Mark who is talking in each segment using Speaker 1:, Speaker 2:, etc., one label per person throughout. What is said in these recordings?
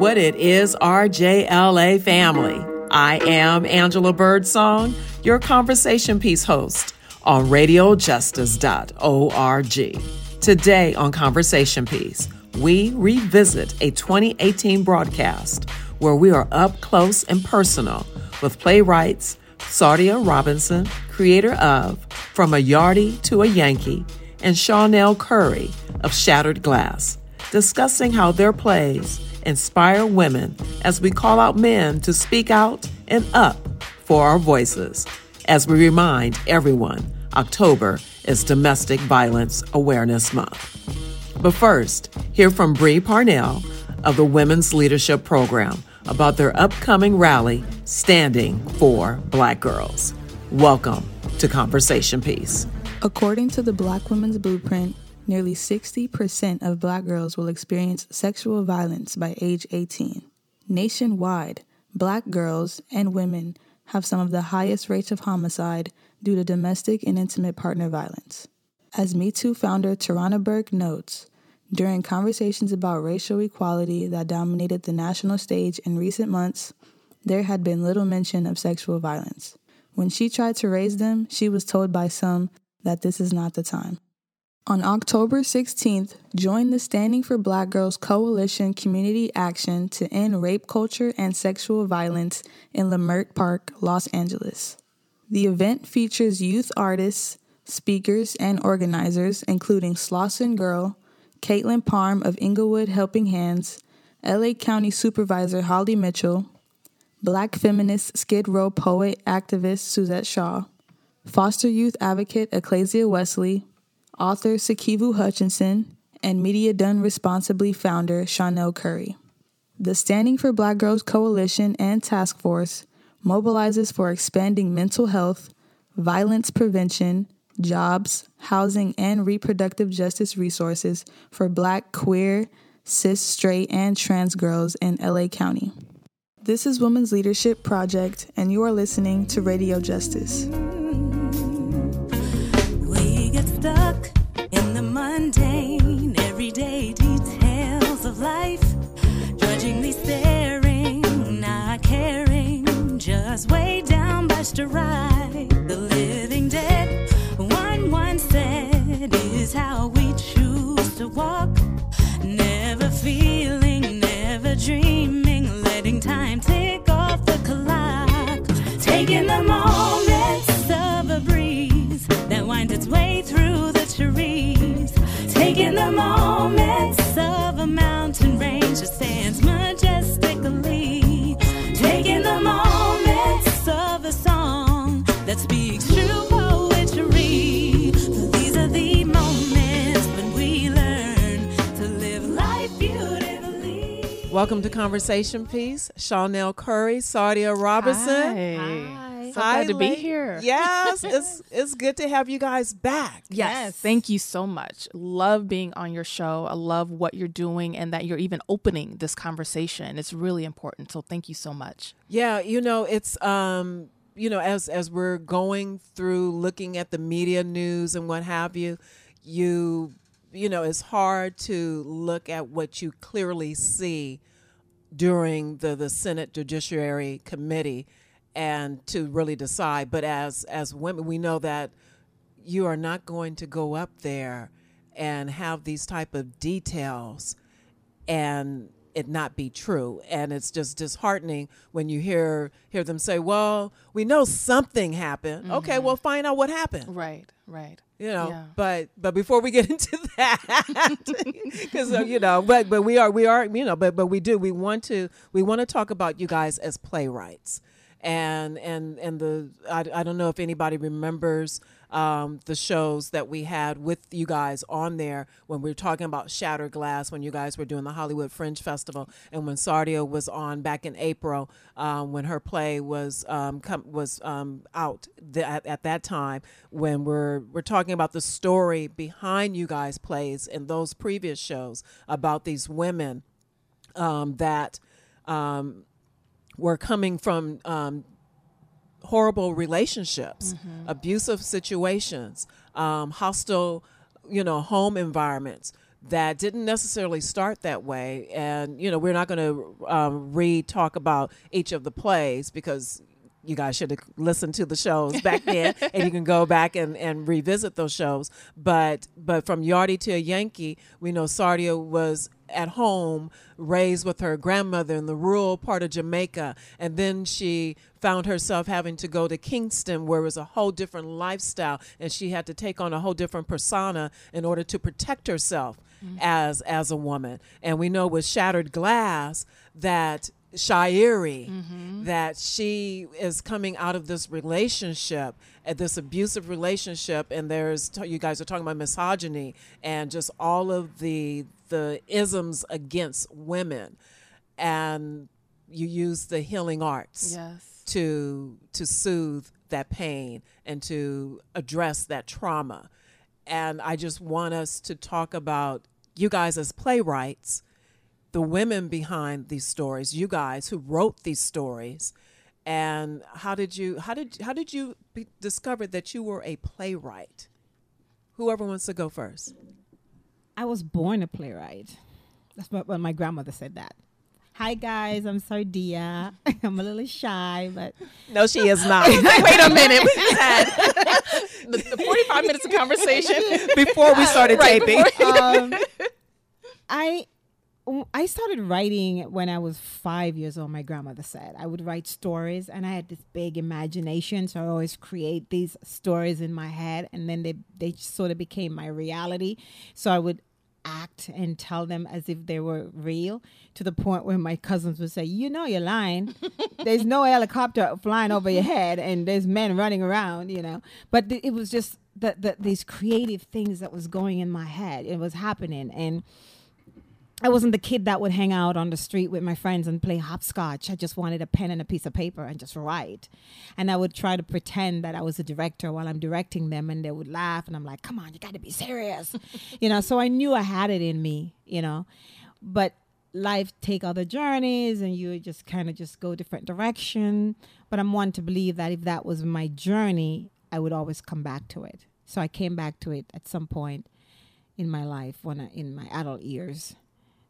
Speaker 1: what it is, RJLA family. I am Angela Birdsong, your conversation piece host on radiojustice.org. Today on Conversation Piece, we revisit a 2018 broadcast where we are up close and personal with playwrights Sardia Robinson, creator of From a Yardie to a Yankee, and Shawnell Curry of Shattered Glass, discussing how their plays inspire women as we call out men to speak out and up for our voices. As we remind everyone, October is Domestic Violence Awareness Month. But first, hear from Bree Parnell of the Women's Leadership Program about their upcoming rally, Standing for Black Girls. Welcome to Conversation Piece.
Speaker 2: According to the Black Women's Blueprint, nearly 60% of black girls will experience sexual violence by age 18. Nationwide, black girls and women have some of the highest rates of homicide due to domestic and intimate partner violence. As Me Too founder Tarana Burke notes, during conversations about racial equality that dominated the national stage in recent months, there had been little mention of sexual violence. When she tried to raise them, she was told by some that this is not the time. On October 16th, join the Standing for Black Girls Coalition community action to end rape culture and sexual violence in Leimert Park, Los Angeles. The event features youth artists, speakers, and organizers, including Slauson Girl, Caitlin Parm of Inglewood Helping Hands, LA County Supervisor Holly Mitchell, Black feminist Skid Row poet activist Suzette Shaw, foster youth advocate Ecclesia Wesley, author Sikivu Hutchinson, and Media Done Responsibly founder Shawnell Curry. The Standing for Black Girls Coalition and Task Force mobilizes for expanding mental health, violence prevention, jobs, housing, and reproductive justice resources for black, queer, cis, straight, and trans girls in LA County. This is Women's Leadership Project, and you are listening to Radio Justice.
Speaker 3: Just way down by stride. The living dead, one one said, is how we choose to walk. Never feeling, never dreaming, letting time take off the clock. Taking the moments of a breeze that winds its way through the trees. Taking the moments of a mountain range that stands majestically.
Speaker 1: Welcome to Conversation Piece. Shawnell Curry, Sardia Robinson.
Speaker 4: Hi. So
Speaker 1: Hi,
Speaker 4: glad to be
Speaker 1: la-
Speaker 4: here.
Speaker 1: Yes, it's it's good to have you guys back.
Speaker 4: Yes. Thank you so much. Love being on your show. I love what you're doing and that you're even opening this conversation. It's really important. So thank you so much.
Speaker 1: Yeah, you know, it's um, you know, as as we're going through looking at the media news and what have you, you you know, it's hard to look at what you clearly see during the the Senate Judiciary Committee and to really decide. But as as women, we know that you are not going to go up there and have these type of details and it not be true. And it's just disheartening when you hear hear them say well we know something happened. Okay mm-hmm. well find out what happened.
Speaker 4: Right, right.
Speaker 1: you know
Speaker 4: Yeah.
Speaker 1: but but before we get into that because uh, you know but but we are we are you know but but we do we want to we want to talk about you guys as playwrights. And and and the I, I don't know if anybody remembers um, the shows that we had with you guys on there when we were talking about Shattered Glass when you guys were doing the Hollywood Fringe Festival and when Sardia was on back in April um, when her play was um, com- was um, out th- at, at that time when we're we're talking about the story behind you guys plays in those previous shows about these women um, that um, were coming from um, horrible relationships, abusive situations, um, hostile, you know, home environments, that didn't necessarily start that way. And, you know, we're not going to um, re talk about each of the plays because you guys should have listened to the shows back then and you can go back and, and revisit those shows but but from Yardie to a Yankee we know Sardia was at home raised with her grandmother in the rural part of Jamaica and then she found herself having to go to Kingston where it was a whole different lifestyle and she had to take on a whole different persona in order to protect herself mm-hmm. as as a woman and we know with Shattered Glass that Shairi mm-hmm. that she is coming out of this relationship, at this abusive relationship, and there's you guys are talking about misogyny and just all of the the isms against women, and you use the healing arts
Speaker 4: yes.
Speaker 1: to to soothe that pain and to address that trauma, and I just want us to talk about you guys as playwrights the women behind these stories, you guys who wrote these stories, and how did you how did how did you be, discover that you were a playwright? Whoever wants to go first.
Speaker 5: I was born a playwright. That's what, what my grandmother said that. Hi guys, I'm Sardia. I'm a little shy, but
Speaker 1: no, she is not.
Speaker 4: Wait a minute, we just had the, the 45 minutes of conversation
Speaker 1: before we started right, taping.
Speaker 5: Um, I I started writing when I was five years old. My grandmother said I would write stories, and I had this big imagination, so I always create these stories in my head, and then they they sort of became my reality. So I would act and tell them as if they were real to the point where my cousins would say, "You know, you're lying. there's no helicopter flying over your head, and there's men running around." You know, but th- it was just that the, these creative things that was going in my head. It was happening, and I wasn't the kid that would hang out on the street with my friends and play hopscotch. I just wanted a pen and a piece of paper and just write. And I would try to pretend that I was a director while I'm directing them, and they would laugh. And I'm like, come on, you got to be serious. you know, so I knew I had it in me, you know. But life take other journeys and you just kind of just go different direction. But I'm one to believe that if that was my journey, I would always come back to it. So I came back to it at some point in my life when I, in my adult years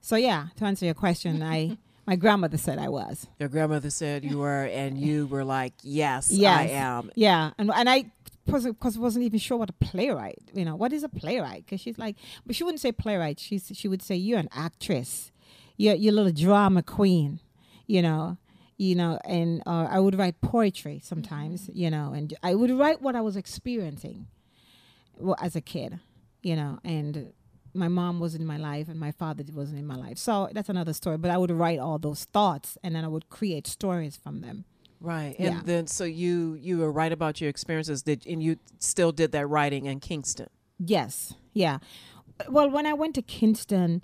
Speaker 5: so yeah, to answer your question, I my grandmother said I was.
Speaker 1: Your grandmother said you were, and you were like, "Yes, yes. I am."
Speaker 5: Yeah, and and I because I wasn't even sure what a playwright. You know, what is a playwright? Because she's like, but she wouldn't say playwright. She she would say you're an actress, you're you're a little drama queen. You know, you know, and uh, I would write poetry sometimes. Mm-hmm. You know, and I would write what I was experiencing, well, as a kid. You know, and my mom wasn't in my life and my father wasn't in my life. So that's another story. But I would write all those thoughts and then I would create stories from them.
Speaker 1: Right. And yeah. then so you you were right about your experiences did and you still did that writing in Kingston.
Speaker 5: Yes. Yeah. Well, when I went to Kingston,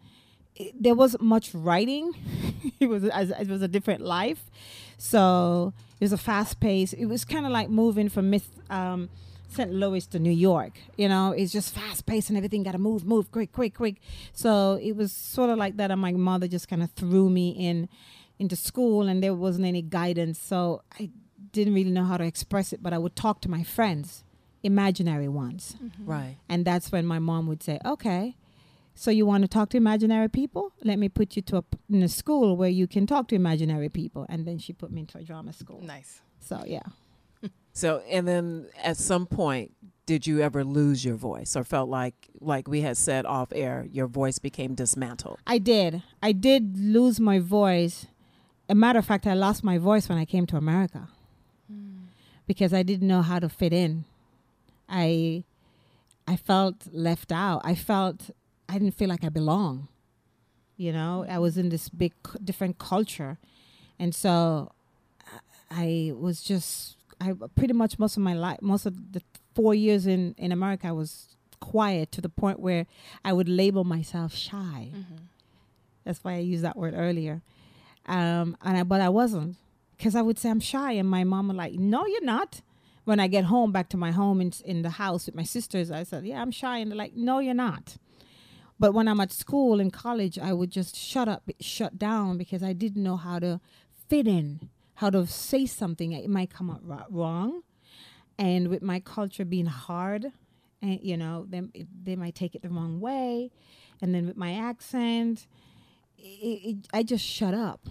Speaker 5: it, there wasn't much writing. it was it was a different life. So, it was a fast pace. It was kind of like moving from Miss um, St. Louis to New York. You know, it's just fast paced and everything got to move, move, quick, quick, quick. So it was sort of like that. And my mother just kind of threw me in into school, and there wasn't any guidance. So I didn't really know how to express it, but I would talk to my friends, imaginary ones.
Speaker 1: Mm-hmm. Right.
Speaker 5: And that's when my mom would say, okay. So you want to talk to imaginary people? Let me put you to a, in a school where you can talk to imaginary people. And then she put me into a drama school.
Speaker 4: Nice.
Speaker 5: So yeah.
Speaker 1: So, and then at some point, did you ever lose your voice or felt like, like we had said off air, your voice became dismantled?
Speaker 5: I did. I did lose my voice. A matter of fact, I lost my voice when I came to America mm. because I didn't know how to fit in. I, I felt left out. I felt I didn't feel like I belong. You know, I was in this big different culture, and so I was just I pretty much most of my life, most of the four years in in America, I was quiet to the point where I would label myself shy. Mm-hmm. That's why I used that word earlier. Um, and I, but I wasn't because I would say I'm shy, and my mom would like, "No, you're not." When I get home, back to my home in in the house with my sisters, I said, "Yeah, I'm shy," and they're like, "No, you're not." But when I'm at school in college, I would just shut up, shut down because I didn't know how to fit in how to say something. It might come out wrong. And with my culture being hard, and you know, they, they might take it the wrong way. And then with my accent, it, it, I just shut up.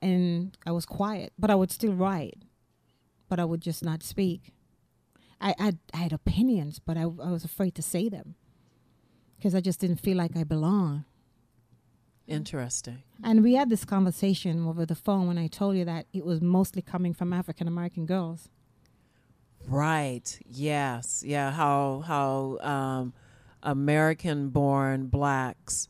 Speaker 5: And I was quiet, but I would still write, but I would just not speak. I, I, I had opinions, but I, I was afraid to say them because I just didn't feel like I belonged.
Speaker 1: Interesting.
Speaker 5: And we had this conversation over the phone when I told you that it was mostly coming from African American girls.
Speaker 1: Right. Yes. Yeah. How how um, American-born blacks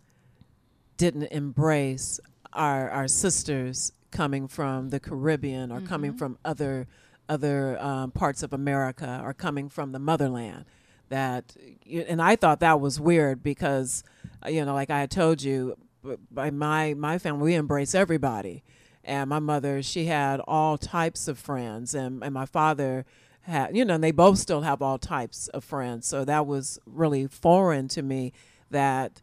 Speaker 1: didn't embrace our our sisters coming from the Caribbean or coming from other other um, parts of America or coming from the motherland. That and I thought that was weird because uh, you know, like I had told you, by my my family we embrace everybody, and my mother she had all types of friends, and and my father had you know, and they both still have all types of friends. So that was really foreign to me that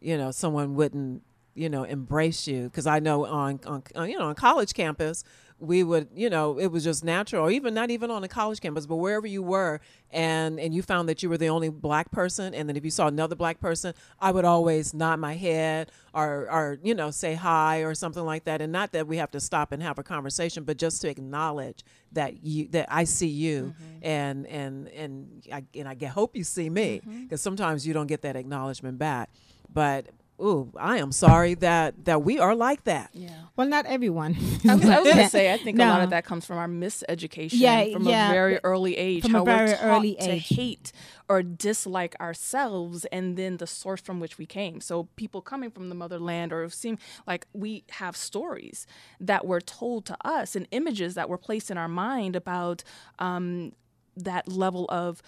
Speaker 1: you know someone wouldn't you know embrace you. Because I know on, on on you know on college campus we would you know it was just natural or even not even on a college campus but wherever you were and and you found that you were the only black person and then if you saw another black person I would always nod my head or or you know say hi or something like that. And not that we have to stop and have a conversation but just to acknowledge that you that I see you mm-hmm. and and and I and I get, hope you see me mm-hmm. because sometimes you don't get that acknowledgement back. But ooh I am sorry that that we are like that
Speaker 4: Yeah.
Speaker 5: Well, not everyone.
Speaker 4: I was, I was gonna say, I think a lot of that comes from our miseducation
Speaker 5: Yeah,
Speaker 4: from
Speaker 5: yeah.
Speaker 4: a very early age.
Speaker 5: From a
Speaker 4: how
Speaker 5: very
Speaker 4: we're taught
Speaker 5: early
Speaker 4: to hate or dislike ourselves, and then the source from which we came. So people coming from the motherland, or seem like we have stories that were told to us and images that were placed in our mind about um, that level of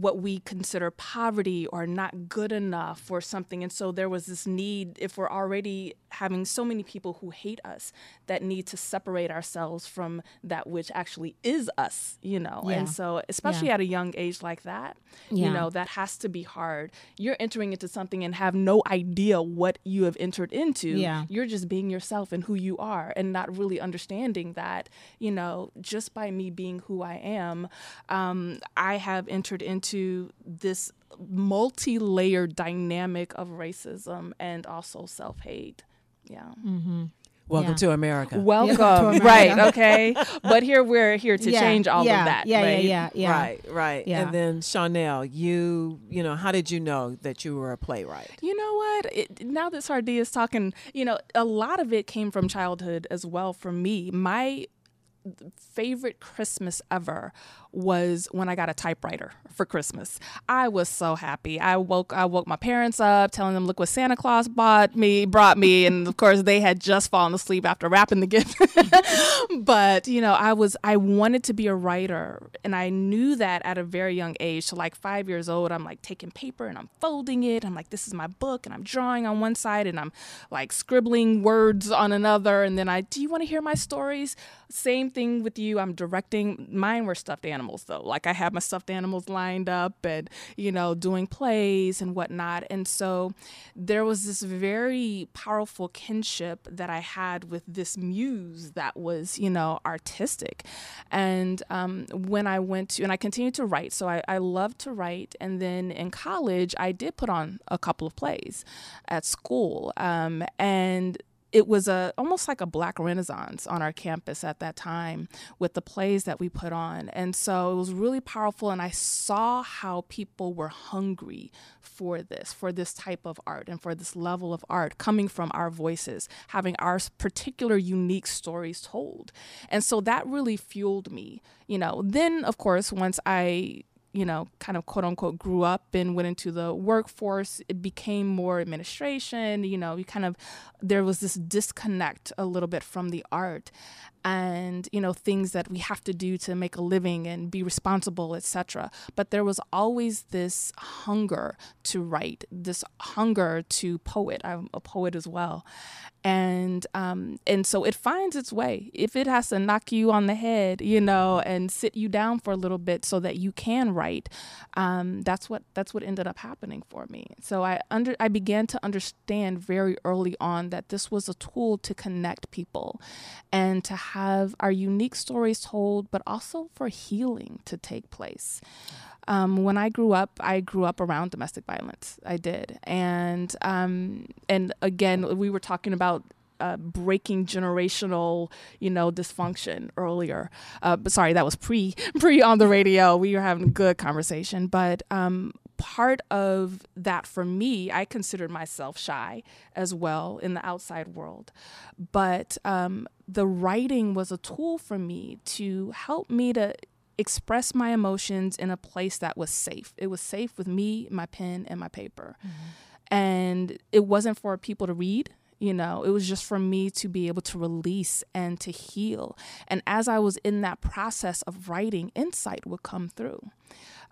Speaker 4: what we consider poverty or not good enough or something. And so there was this need, if we're already having so many people who hate us, that need to separate ourselves from that which actually is us, you know?
Speaker 5: Yeah.
Speaker 4: And so, especially
Speaker 5: Yeah.
Speaker 4: at a young age like that,
Speaker 5: Yeah.
Speaker 4: you know, that has to be hard. You're entering into something and have no idea what you have entered into.
Speaker 5: Yeah.
Speaker 4: You're just being yourself and who you are and not really understanding that, you know, just by me being who I am, um, I have entered into this multi layered dynamic of racism and also self hate. Yeah. Mm-hmm.
Speaker 1: welcome
Speaker 5: Yeah.
Speaker 1: to America
Speaker 4: Welcome.
Speaker 5: America.
Speaker 4: right. Okay. But here we're here to
Speaker 5: Yeah,
Speaker 4: change all
Speaker 5: yeah,
Speaker 4: of that.
Speaker 5: Yeah,
Speaker 4: right?
Speaker 5: yeah, yeah, yeah.
Speaker 1: Right, right.
Speaker 5: Yeah.
Speaker 1: And then Shawnell, you, you know, how did you know that you were a playwright?
Speaker 4: You know what? It, now that Sardia is talking, you know, a lot of it came from childhood as well for me. My favorite Christmas ever was when I got a typewriter for Christmas. I was so happy. I woke I woke my parents up telling them look what Santa Claus bought me, brought me and of course they had just fallen asleep after wrapping the gift. but, you know, I was I wanted to be a writer and I knew that at a very young age. So like 5 years old, I'm like taking paper and I'm folding it. I'm like this is my book and I'm drawing on one side and I'm like scribbling words on another and then I do you want to hear my stories? Same thing with you. I'm directing. Mine were stuffed animals though. Like I had my stuffed animals lined up and, you know, doing plays and whatnot. And so there was this very powerful kinship that I had with this muse that was, you know, artistic. And um, when I went to, and I continued to write. So I, I love to write. And then in college, I did put on a couple of plays at school. Um, and it was a almost like a black renaissance on our campus at that time with the plays that we put on. And so it was really powerful and i saw how people were hungry for this for this type of art and for this level of art coming from our voices having our particular unique stories told. And so that really fueled me you know. Then of course once i you know, kind of quote unquote grew up and went into the workforce, it became more administration. You know, you kind of, there was this disconnect a little bit from the art and, you know, things that we have to do to make a living and be responsible, etc. But there was always this hunger to write, this hunger to poet. I'm a poet as well. And um, and so it finds its way. If it has to knock you on the head, you know, and sit you down for a little bit so that you can write, um, that's what that's what ended up happening for me. So I under I began to understand very early on that this was a tool to connect people, and to have our unique stories told, but also for healing to take place. Um, when I grew up, I grew up around domestic violence. I did, and um, and again, we were talking about uh, breaking generational, you know, dysfunction earlier. Uh, but sorry, that was pre pre on the radio. We were having a good conversation, but um, part of that for me, I considered myself shy as well in the outside world, but um, the writing was a tool for me to help me to express my emotions in a place that was safe. It was safe with me, my pen, and my paper. Mm-hmm. And it wasn't for people to read. You know, it was just for me to be able to release and to heal. And as I was in that process of writing, insight would come through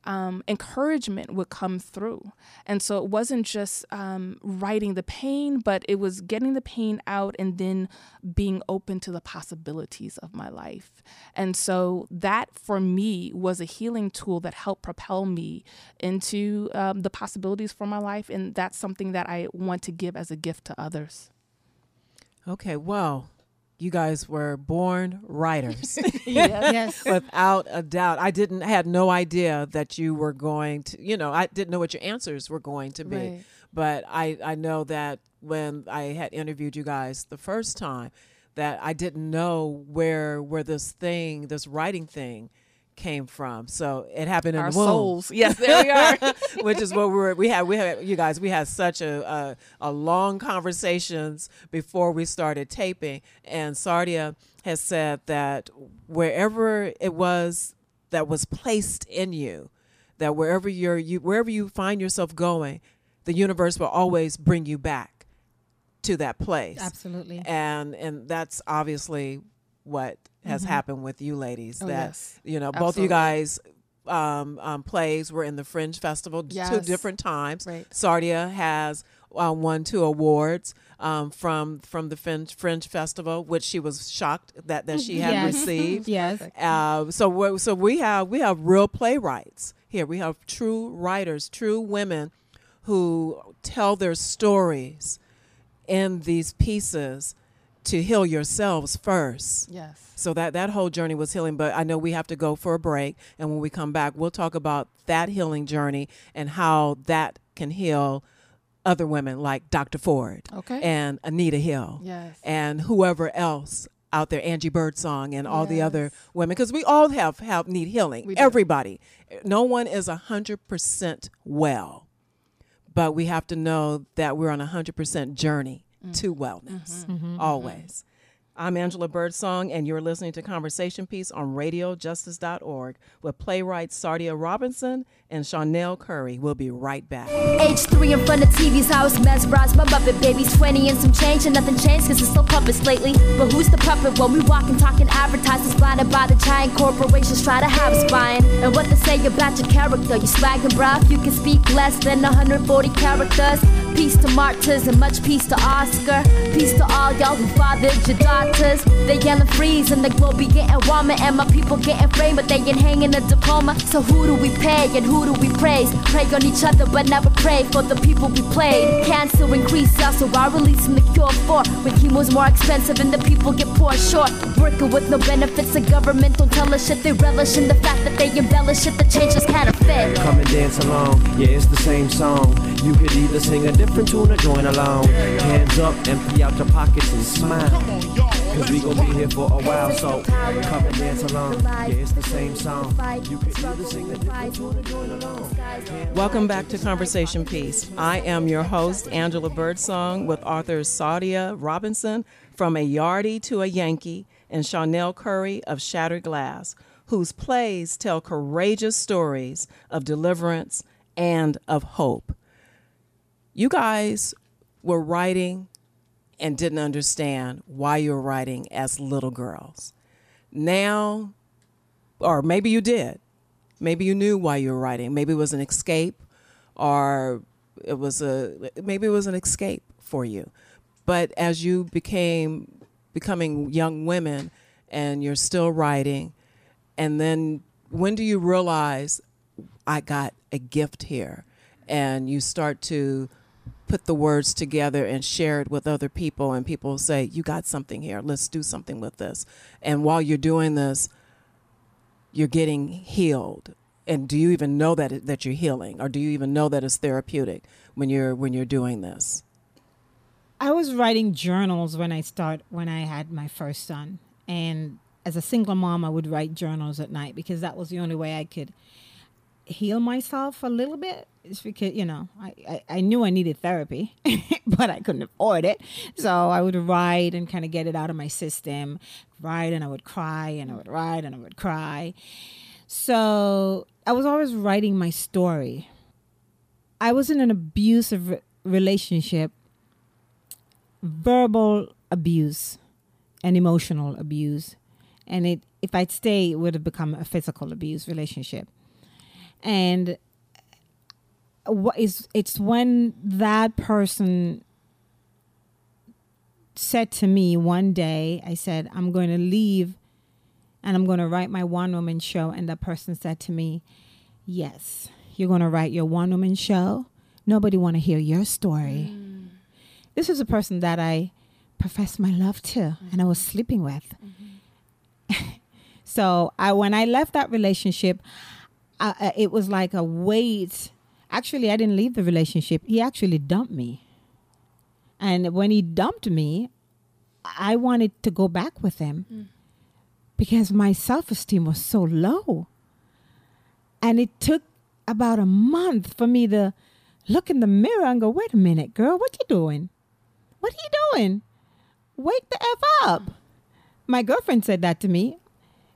Speaker 4: um, encouragement would come through. And so it wasn't just um, writing the pain, but it was getting the pain out and then being open to the possibilities of my life. And so that for me was a healing tool that helped propel me into um, the possibilities for my life. And that's something that I want to give as a gift to others.
Speaker 1: Okay, well, you guys were born writers.
Speaker 5: yes.
Speaker 1: Without a doubt. I didn't had no idea that you were going to, you know, I didn't know what your answers were going to be.
Speaker 4: Right.
Speaker 1: But I I know that when I had interviewed you guys the first time that I didn't know where where this thing, this writing thing came from. So it happened in
Speaker 4: Our
Speaker 1: the womb.
Speaker 4: souls. Yes, there we are.
Speaker 1: which is what we were we had we had you guys we had such a a, a long conversations before we started taping and Sardia has said that wherever it was that was placed in you that wherever you're you wherever you find yourself going the universe will always bring you back to that place
Speaker 5: Absolutely.
Speaker 1: and and that's obviously what has happened with you ladies
Speaker 4: Oh,
Speaker 1: that
Speaker 4: yes.
Speaker 1: you know both of you guys um, um, plays were in the Fringe Festival d- two different times.
Speaker 4: Right.
Speaker 1: Sardia has uh, won two awards um, from from the Fringe, Fringe Festival, which she was shocked that, that she had
Speaker 5: Yes.
Speaker 1: received.
Speaker 5: Yes.
Speaker 1: Uh, so so we have we have real playwrights here. We have true writers, true women who tell their stories in these pieces to heal yourselves first.
Speaker 4: yes.
Speaker 1: So that that whole journey was healing, but I know we have to go for a break, and when we come back, we'll talk about that healing journey and how that can heal other women like Dr. Ford
Speaker 4: Okay.
Speaker 1: and Anita Hill
Speaker 4: Yes.
Speaker 1: and whoever else out there, Angie Birdsong and all the other women, because we all have have need healing. Everybody, no one is a hundred percent well, but we have to know that we're on a hundred percent journey. To wellness
Speaker 4: Mm-hmm.
Speaker 1: always. I'm Angela Birdsong, and you're listening to Conversation Piece on RadioJustice.org with playwright Sardia Robinson and Shawnell Curry. We'll be right back.
Speaker 6: Age three in front of TVs, was mesmerized. My Muppet baby's 20 and some change, and nothing changed cause it's still puppets lately. But who's the puppet when we walking, talking, advertisers blinded by the giant corporations try to have us buying? And what they say about your character, you slagging, bruh. You can speak less than 140 characters. Peace to martyrs and much peace to Oscar. Peace to all y'all who fathered your daughters. They yelling freeze and the globe be getting warmer, and my people getting framed, but they ain't hanging a diploma. So who do we pay and who do we praise? Pray on each other, but never pray for the people we played. Cancer increase sales, so I release from the cure for. When chemo's more expensive and the people get poor short. Working with no benefits, the government don't tell us shit. They relish in the fact that they embellish it. The change is counterfeit.
Speaker 7: Come and dance along, yeah, it's the same song. You could either sing a different tune or join along. Hands up, empty out your pockets and smile. Cause we gon' be here for a while, so come and dance along. Yeah, it's the same song. You either sing along.
Speaker 1: Welcome back to Conversation Piece. I am your host, Angela Birdsong, with authors Sardia Robinson from A Yardie to a Yankee and Shawnell Curry of Shattered Glass, whose plays tell courageous stories of deliverance and of hope. You guys were writing and didn't understand why you were writing as little girls. Now, or maybe you did. Maybe you knew why you were writing. Maybe it was an escape, or it was a maybe it was an escape for you. But as you became becoming young women, and you're still writing, and then when do you realize I got a gift here, and you start to put the words together and share it with other people and people say you got something here. Let's do something with this. And while you're doing this you're getting healed. And do you even know that that you're healing or do you even know that it's therapeutic when you're when you're doing this?
Speaker 5: I was writing journals when I start when I had my first son, and as a single mom, I would write journals at night because that was the only way I could heal myself a little bit. It's because you know I, I, I knew I needed therapy, but I couldn't afford it, so I would write and kind of get it out of my system. Write and I would cry and I would write and I would cry. So I was always writing my story. I was in an abusive re- relationship verbal abuse and emotional abuse. And it if I'd stay, it would have become a physical abuse relationship. And is it's when that person said to me one day, I said, I'm going to leave and I'm going to write my one woman show. And that person said to me, Yes, you're going to write your one woman show. Nobody want to hear your story this was a person that I professed my love to mm-hmm. and I was sleeping with. Mm-hmm. so I, when I left that relationship, I, it was like a weight. Actually, I didn't leave the relationship. He actually dumped me. And when he dumped me, I wanted to go back with him mm. because my self esteem was so low. And it took about a month for me to look in the mirror and go, wait a minute, girl, what you doing? What are you doing? Wake the F up. My girlfriend said that to me.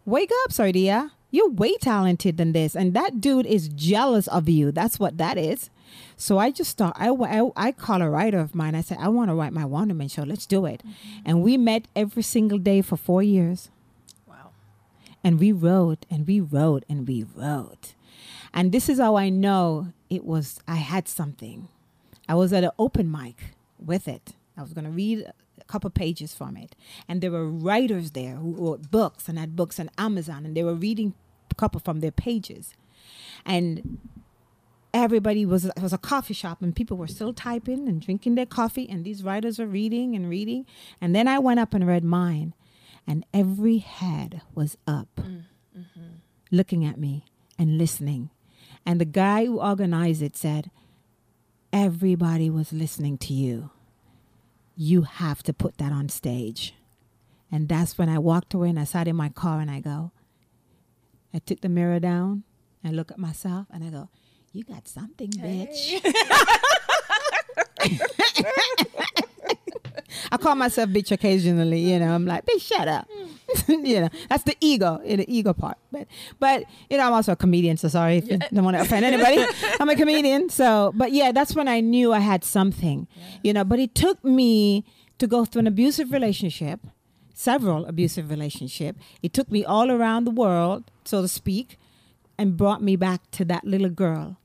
Speaker 5: Wake up, Sardia. You're way talented than this. And that dude is jealous of you. That's what that is. So I just thought, I, I, I call a writer of mine. I said, I want to write my one woman show. Let's do it. Mm-hmm. And we met every single day for four years.
Speaker 4: Wow.
Speaker 5: And we wrote and we wrote and we wrote. And this is how I know it was, I had something. I was at an open mic with it. I was going to read couple pages from it. And there were writers there who wrote books and had books on Amazon, and they were reading a couple from their pages. And everybody was it was a coffee shop and people were still typing and drinking their coffee and these writers were reading and reading and then i went up and read mine and every head was up mm, mm-hmm. looking at me and listening and the guy who organized it said everybody was listening to you you have to put that on stage. And that's when I walked away and I sat in my car and I go, I took the mirror down and look at myself and I go, You got something, bitch. Hey. I call myself bitch occasionally, you know. I'm like, bitch, shut up. you know, that's the ego, the ego part. But, but you know, I'm also a comedian, so sorry if you don't want to offend anybody. I'm a comedian, so. But yeah, that's when I knew I had something, yeah. you know. But it took me to go through an abusive relationship, several abusive relationship. It took me all around the world, so to speak, and brought me back to that little girl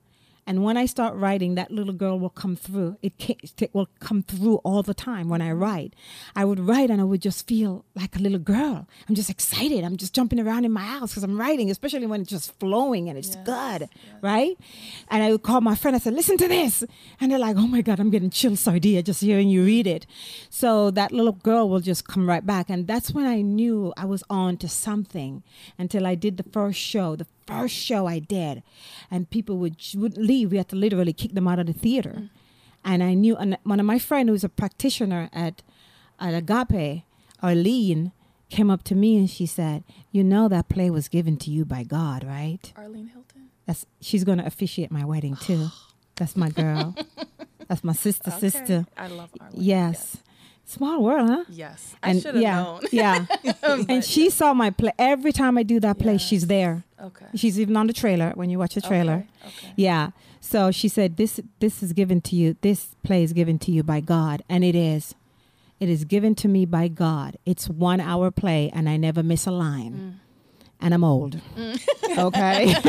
Speaker 5: and when I start writing, that little girl will come through. It, it will come through all the time when I mm-hmm. write. I would write and I would just feel like a little girl. I'm just excited. I'm just jumping around in my house because I'm writing, especially when it's just flowing and it's yes. good, yes. right? And I would call my friend. I said, "Listen to this," and they're like, "Oh my God, I'm getting chills, Sardia, just hearing you read it." So that little girl will just come right back, and that's when I knew I was on to something. Until I did the first show, the first show I did, and people would would leave. We had to literally kick them out of the theater. Mm. And I knew, and one of my friends who's a practitioner at, at Agape, Arlene, came up to me and she said, "You know that play was given to you by God, right?"
Speaker 4: Arlene Hilton.
Speaker 5: That's she's going to officiate my wedding too. That's my girl. That's my sister, okay. sister.
Speaker 4: I love Arlene.
Speaker 5: Yes. yes. Small world, huh?
Speaker 4: Yes.
Speaker 5: And
Speaker 4: I should have
Speaker 5: yeah,
Speaker 4: known.
Speaker 5: yeah. and she saw my play. Every time I do that play, yes. she's there.
Speaker 4: Okay.
Speaker 5: She's even on the trailer when you watch the trailer.
Speaker 4: Okay. okay.
Speaker 5: Yeah. So she said, "This this is given to you. This play is given to you by God, and it is. It is given to me by God. It's one hour play, and I never miss a line." Mm. And I'm old. Mm. okay.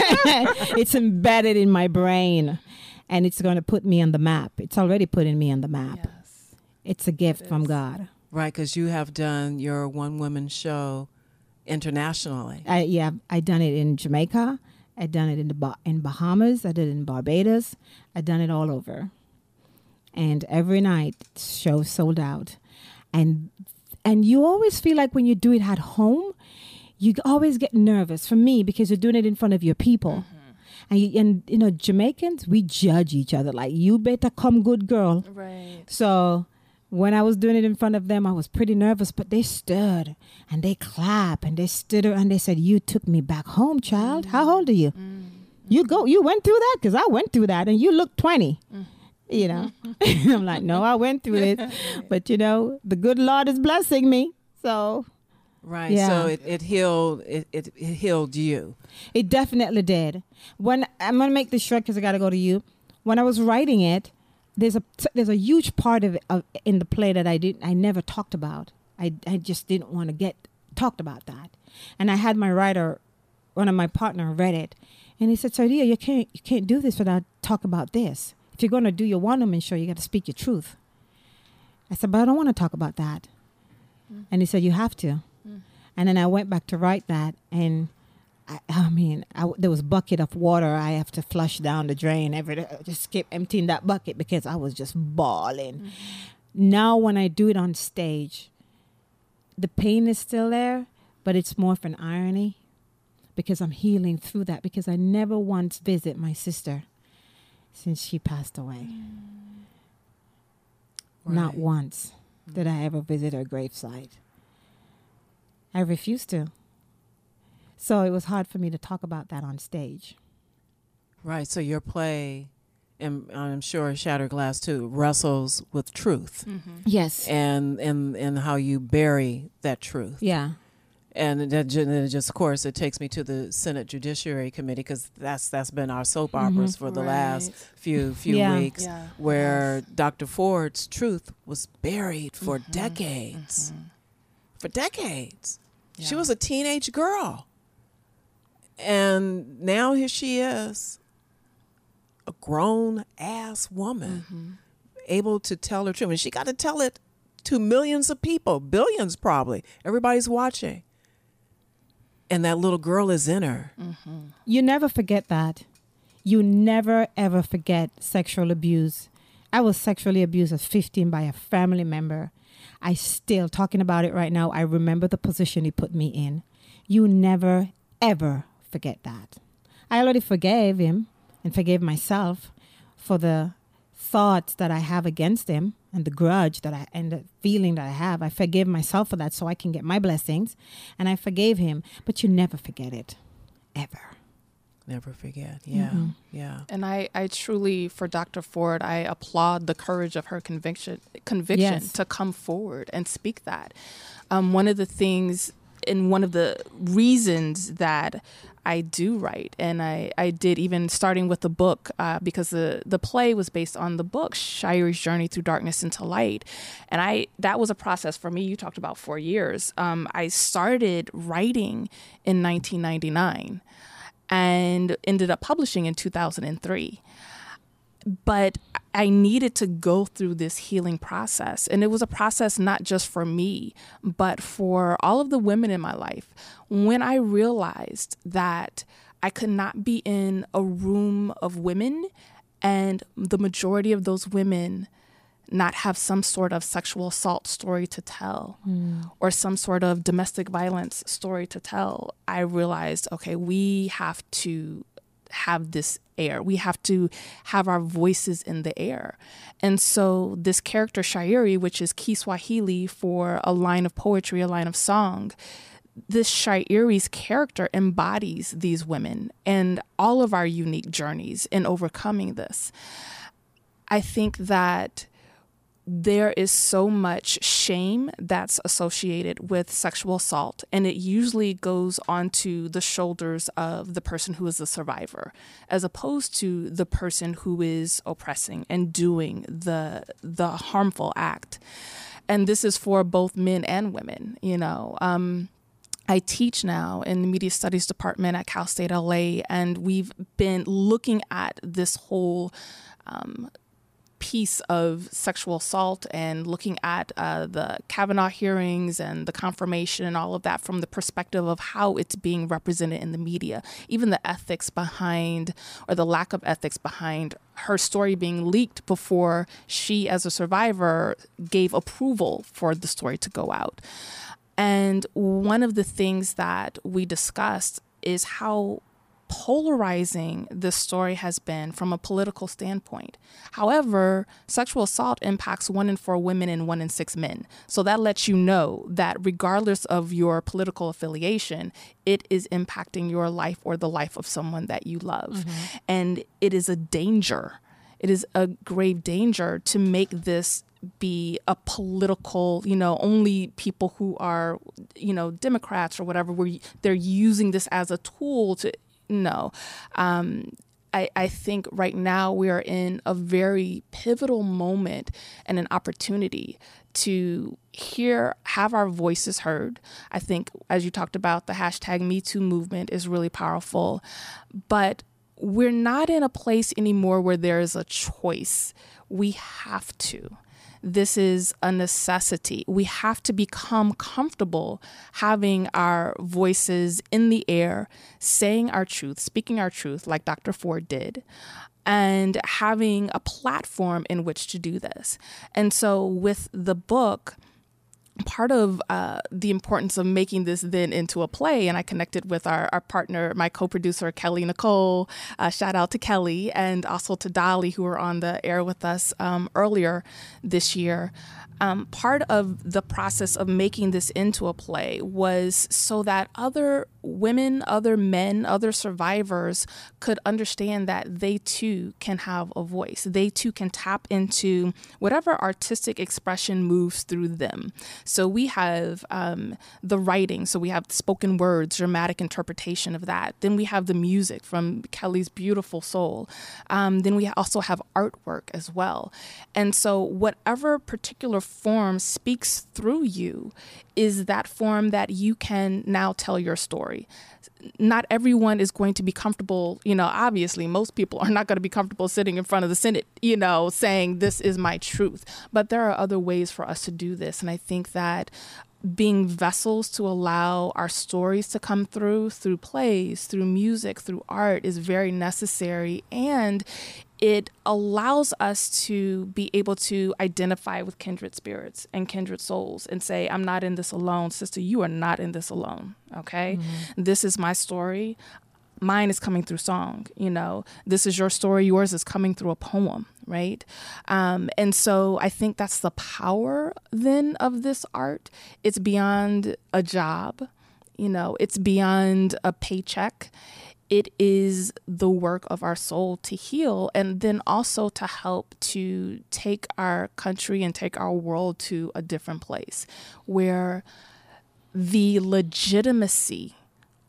Speaker 5: it's embedded in my brain and it's going to put me on the map. It's already putting me on the map. Yeah. It's a gift it from God.
Speaker 1: Right, because you have done your one woman show internationally.
Speaker 5: I, yeah, I done it in Jamaica. I done it in the in Bahamas. I did it in Barbados. I done it all over. and every night show sold out, and and you always feel like when you do it at home, you always get nervous. For me, because you're doing it in front of your people. Mm-hmm. And you, and you know Jamaicans, we judge each other like you better come good girl.
Speaker 4: Right.
Speaker 5: So when I was doing it in front of them, I was pretty nervous, but they stood and they clapped and they stood and they said, "You took me back home, child. How mm. old are you? Mm. You go. You went through that because I went through that, and you look 20. Mm. You know, I'm like, no, I went through it, but you know, the good Lord is blessing me. So
Speaker 1: Right.
Speaker 5: Yeah.
Speaker 1: So it, it healed it, it, it healed you.
Speaker 5: It definitely did. When I'm gonna make this short because I gotta go to you. When I was writing it, there's a there's a huge part of, of in the play that I didn't I never talked about. I I just didn't want to get talked about that. And I had my writer, one of my partner, read it, and he said, "Sardia, you can't you can't do this without talk about this. If you're gonna do your one woman show, you got to speak your truth." I said, "But I don't want to talk about that." Mm. And he said, "You have to." Mm. And then I went back to write that, and I, I mean, I, there was bucket of water I have to flush down the drain every day. I just keep emptying that bucket because I was just bawling. Mm-hmm. Now, when I do it on stage, the pain is still there, but it's more of an irony because I'm healing through that because I never once visit my sister since she passed away. Mm. Not
Speaker 1: Right.
Speaker 5: once did I mm. ever visit her gravesite. I refused to. So it was hard for me to talk about that on stage.
Speaker 1: Right. So your play, and I'm sure Shattered Glass too, wrestles with truth mm-hmm.
Speaker 5: Yes.
Speaker 1: and and and how you bury that truth.
Speaker 5: Yeah.
Speaker 1: And that just, of course, it takes me to the Senate Judiciary Committee because that's that's been our soap mm-hmm. operas for the last few few
Speaker 5: Yeah.
Speaker 1: weeks,
Speaker 4: Yeah.
Speaker 1: where Dr. Ford's truth was buried for
Speaker 4: Mm-hmm.
Speaker 1: decades, mm-hmm. for decades. She was a teenage girl, and now here she is, a grown ass woman,
Speaker 4: Mm-hmm.
Speaker 1: able to tell her truth, and she got to tell it to millions of people, billions probably. Everybody's watching. And that little girl is in her.
Speaker 5: You never forget that. You never ever forget sexual abuse. I was sexually abused at 15 by a family member. I still talking about it right now. I remember the position he put me in. You never ever forget that. I already forgave him and forgave myself for the thoughts that I have against him and the grudge that I and the feeling that I have. I forgive myself for that so I can get my blessings and I forgave him, but you never forget it ever.
Speaker 1: Never forget. Yeah.
Speaker 5: Mm-hmm.
Speaker 1: Yeah.
Speaker 4: And I, I truly, for Dr. Ford, I applaud the courage of her conviction, conviction
Speaker 5: Yes.
Speaker 4: to come forward and speak that. Um, one of the things, and one of the reasons that I do write, and I, I did even starting with the book, uh, because the, the play was based on the book, Shairi's Journey Through Darkness into Light. And I that was a process for me. You talked about four years. Um, I started writing in 1999 and ended up publishing in 2003 but I needed to go through this healing process. And it was a process not just for me, but for all of the women in my life. When I realized that I could not be in a room of women and the majority of those women not have some sort of sexual assault story to tell mm. or some sort of domestic violence story to tell, I realized, okay, we have to have this air. We have to have our voices in the air. And so this character Shairi, which is Kiswahili for a line of poetry, a line of song, this Shairi's character embodies these women and all of our unique journeys in overcoming this. I think that there is so much shame that's associated with sexual assault, and it usually goes onto the shoulders of the person who is the survivor, as opposed to the person who is oppressing and doing the the harmful act. And this is for both men and women. You know, um, I teach now in the media studies department at Cal State LA, and we've been looking at this whole um, piece of sexual assault and looking at uh, the Kavanaugh hearings and the confirmation and all of that from the perspective of how it's being represented in the media, even the ethics behind or the lack of ethics behind her story being leaked before she, as a survivor, gave approval for the story to go out. And one of the things that we discussed is how polarizing this story has been from a political standpoint. However, sexual assault impacts one in four women and one in six men. So that lets you know that regardless of your political affiliation, it is impacting your life or the life of someone that you love. Mm-hmm. And it is a danger. It is a grave danger to make this be a political, you know, only people who are, you know, Democrats or whatever, where they're using this as a tool to no. Um, I, I think right now we are in a very pivotal moment and an opportunity to hear, have our voices heard. I think, as you talked about, the hashtag MeToo movement is really powerful. But we're not in a place anymore where there is a choice. We have to this is a necessity. We have to become comfortable having our voices in the air, saying our truth, speaking our truth, like Dr. Ford did and having a platform in which to do this. And so, with the book, part of uh, the importance of making this then into a play, and I connected with our, our partner, my co producer, Kelly Nicole. Uh, shout out to Kelly and also to Dolly, who were on the air with us um, earlier this year um, part of the process of making this into a play was so that other women, other men, other survivors could understand that they too can have a voice. They too can tap into whatever artistic expression moves through them. So we have um, the writing, so we have spoken words, dramatic interpretation of that. Then we have the music from Kelly's beautiful soul. Um, then we also have artwork as well. And so, whatever particular form speaks through you is that form that you can now tell your story. Not everyone is going to be comfortable, you know, obviously, most people are not going to be comfortable sitting in front of the Senate, you know, saying, This is my truth. But there are other ways for us to do this. And I think that being vessels to allow our stories to come through through plays, through music, through art is very necessary. And it allows us to be able to identify with kindred spirits and kindred souls and say, I'm not in this alone. Sister, you are not in this alone. Okay. Mm-hmm. This is my story. Mine is coming through song. You know, this is your story. Yours is coming through a poem. Right. Um, and so I think that's the power then of this art. It's beyond a job. You know, it's beyond a paycheck it is the work of our soul to heal and then also to help to take our country and take our world to a different place where the legitimacy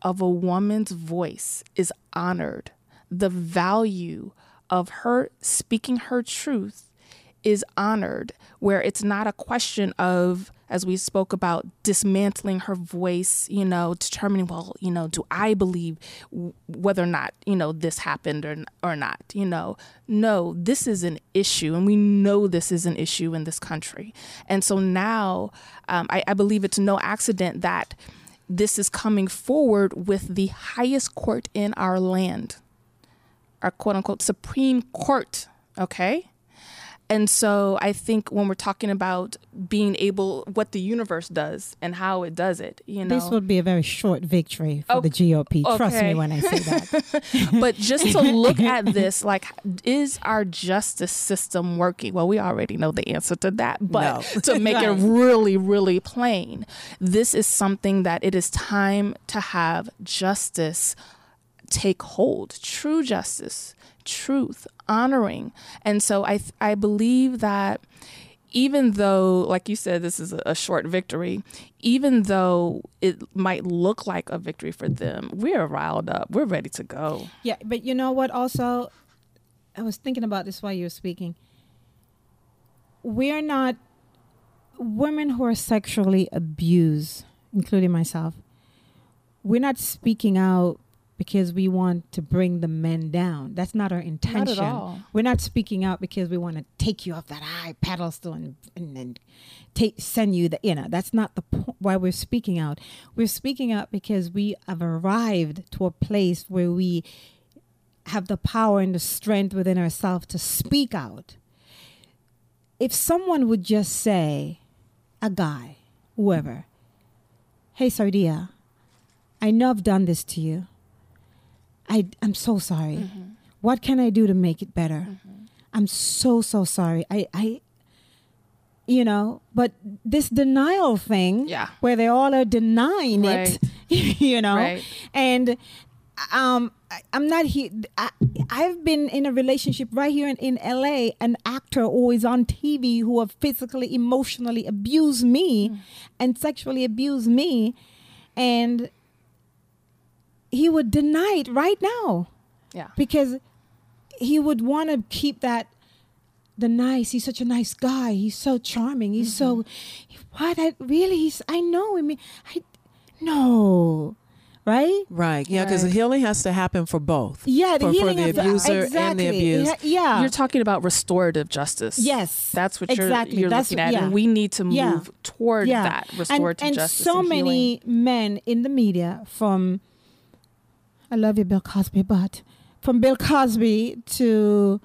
Speaker 4: of a woman's voice is honored. The value of her speaking her truth is honored, where it's not a question of as we spoke about dismantling her voice, you know, determining, well, you know, do I believe w- whether or not, you know, this happened or, or not, you know? No, this is an issue, and we know this is an issue in this country. And so now um, I, I believe it's no accident that this is coming forward with the highest court in our land, our quote unquote Supreme Court, okay? And so I think when we're talking about being able, what the universe does and how it does it, you know.
Speaker 5: This would be a very short victory for okay. the GOP. Okay. Trust me when I say that.
Speaker 4: but just to look at this, like, is our justice system working? Well, we already know the answer to that. But no. to make right. it really, really plain, this is something that it is time to have justice take hold, true justice truth, honoring. And so I I believe that even though, like you said, this is a short victory, even though it might look like a victory for them, we're riled up. We're ready to go.
Speaker 5: Yeah, but you know what? Also, I was thinking about this while you were speaking. We're not women who are sexually abused, including myself. We're not speaking out because we want to bring the men down. That's not our intention.
Speaker 4: all.
Speaker 5: We're not speaking out because we want to take you off that high pedestal and and, and take send you the you know. That's not the po- why we're speaking out. We're speaking out because we have arrived to a place where we have the power and the strength within ourselves to speak out. If someone would just say, a guy, whoever, hey Sardia, I know I've done this to you. I I'm so sorry. Mm-hmm. What can I do to make it better? Mm-hmm. I'm so so sorry. I I you know, but this denial thing
Speaker 4: Yeah.
Speaker 5: where they all are denying
Speaker 4: Right.
Speaker 5: it, you know.
Speaker 4: Right.
Speaker 5: And um I, I'm not here I, I've been in a relationship right here in, in LA an actor who is on TV who have physically emotionally abused me mm. and sexually abused me and he would deny it right now
Speaker 4: Yeah.
Speaker 5: because he would want to keep that the nice he's such a nice guy he's so charming he's so mm-hmm. what I really he's I know I mean I no right
Speaker 1: Right. Yeah, because
Speaker 5: Right.
Speaker 1: the healing has to happen for both.
Speaker 5: yeah the
Speaker 1: for,
Speaker 5: healing
Speaker 1: for the
Speaker 5: has to-
Speaker 1: abuser
Speaker 5: exactly.
Speaker 1: and the
Speaker 5: It
Speaker 1: abused.
Speaker 5: ha- yeah
Speaker 4: You're talking about restorative justice.
Speaker 5: Yes,
Speaker 4: That's what
Speaker 5: exactly.
Speaker 4: you're, you're
Speaker 5: That's-
Speaker 4: looking at.
Speaker 5: yeah.
Speaker 4: And we need to move
Speaker 5: Yeah.
Speaker 4: toward
Speaker 5: yeah.
Speaker 4: that
Speaker 5: and,
Speaker 4: restorative
Speaker 5: and
Speaker 4: justice.
Speaker 5: so
Speaker 4: and
Speaker 5: many men in the media from I love you, Bill Cosby, but from Bill Cosby to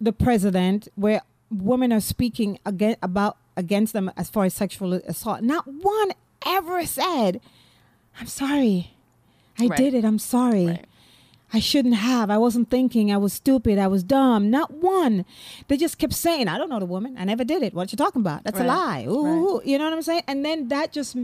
Speaker 5: the president, where women are speaking again about against them as far as sexual assault. Not one ever said, "I'm sorry, I
Speaker 4: Right.
Speaker 5: did it. I'm sorry."
Speaker 4: Right.
Speaker 5: I shouldn't have. I wasn't thinking. I was stupid. I was dumb. Not one. They just kept saying, "I don't know the woman. I never did it. What you talking about? That's a lie." Ooh,
Speaker 4: Right.
Speaker 5: you know what I'm saying? And then that just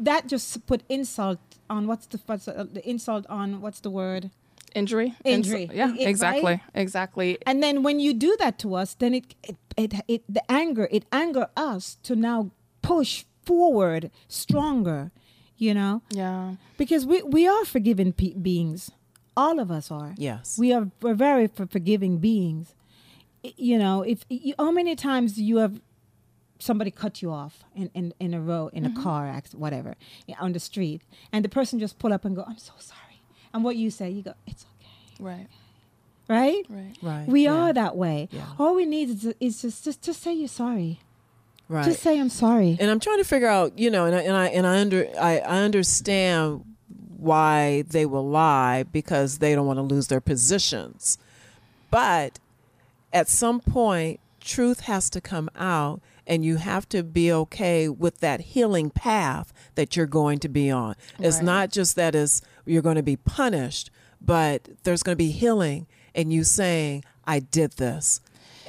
Speaker 5: that just put insult on what's the what's the, the insult on what's the word?
Speaker 4: Injury.
Speaker 5: Injury.
Speaker 4: Ins- yeah,
Speaker 5: It- right?
Speaker 4: exactly. Exactly.
Speaker 5: And then when you do that to us, then it it, it it the anger it anger us to now push forward stronger, you know,
Speaker 4: Yeah.
Speaker 5: because we we are forgiving pe- beings. All of us are.
Speaker 1: Yes.
Speaker 5: We are we're very for forgiving beings. You know, if you, how many times you have somebody cut you off in, in, in a row in a mm-hmm. car accident, whatever, on the street, and the person just pull up and go, "I'm so sorry," and what you say, you go, "It's okay,"
Speaker 4: Right.
Speaker 5: right?
Speaker 4: Right.
Speaker 1: Right.
Speaker 5: We
Speaker 1: yeah.
Speaker 5: are that way.
Speaker 1: Yeah.
Speaker 5: All we need is, is just, just just say you're sorry.
Speaker 1: Right.
Speaker 5: Just say I'm sorry.
Speaker 1: and I'm trying to figure out, you know, and I and I and I under I, I understand why they will lie because they don't want to lose their positions. But at some point, truth has to come out, and you have to be okay with that healing path that you're going to be on. It's
Speaker 4: Right.
Speaker 1: not just that is you're going to be punished, but there's going to be healing, and you saying, "I did this."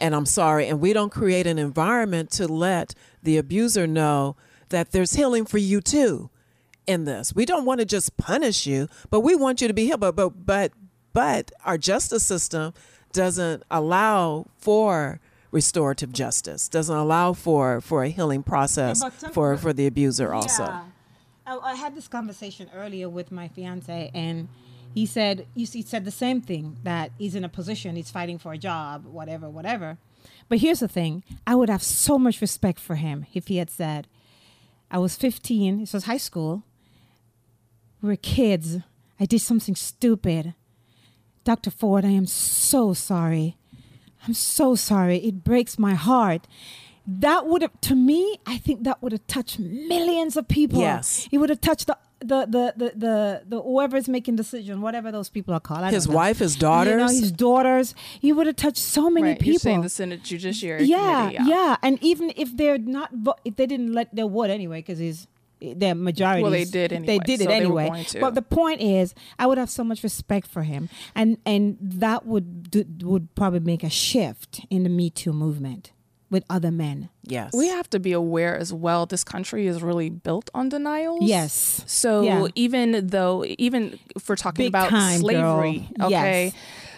Speaker 1: and I'm sorry. And we don't create an environment to let the abuser know that there's healing for you too in this. We don't want to just punish you, but we want you to be healed. But but but but our justice system doesn't allow for restorative justice. Doesn't allow for for a healing process for for the abuser also.
Speaker 5: Yeah. I, I had this conversation earlier with my fiance, and he said, "You see, he said the same thing that he's in a position, he's fighting for a job, whatever, whatever." But here's the thing: I would have so much respect for him if he had said, "I was 15. This was high school. We were kids. I did something stupid. Dr. Ford, I am so sorry. I'm so sorry. It breaks my heart." That would have, to me, I think that would have touched millions of people.
Speaker 1: Yes.
Speaker 5: It would have touched the the the the the, the whoever's making decision, whatever those people are called. I
Speaker 1: His wife, his
Speaker 5: You know,
Speaker 1: daughters.
Speaker 5: his daughters. You would have touched so many
Speaker 4: right.
Speaker 5: people.
Speaker 4: You're saying the Senate Judiciary
Speaker 5: yeah,
Speaker 4: Committee.
Speaker 5: yeah, and even if they're not, if they didn't let, they would anyway because he's their majority.
Speaker 4: Well, they did anyway,
Speaker 5: They did it
Speaker 4: so they were
Speaker 5: anyway.
Speaker 4: going to.
Speaker 5: But the point is, I would have so much respect for him, and and that would do, would probably make a shift in the Me Too movement with other men.
Speaker 1: yes.
Speaker 4: We have to be aware as well. This country is really built on denials.
Speaker 5: Yes.
Speaker 4: So
Speaker 5: Yeah.
Speaker 4: even though, even if we're talking
Speaker 5: Big
Speaker 4: about
Speaker 5: time,
Speaker 4: slavery,
Speaker 5: girl.
Speaker 4: okay,
Speaker 5: Yes.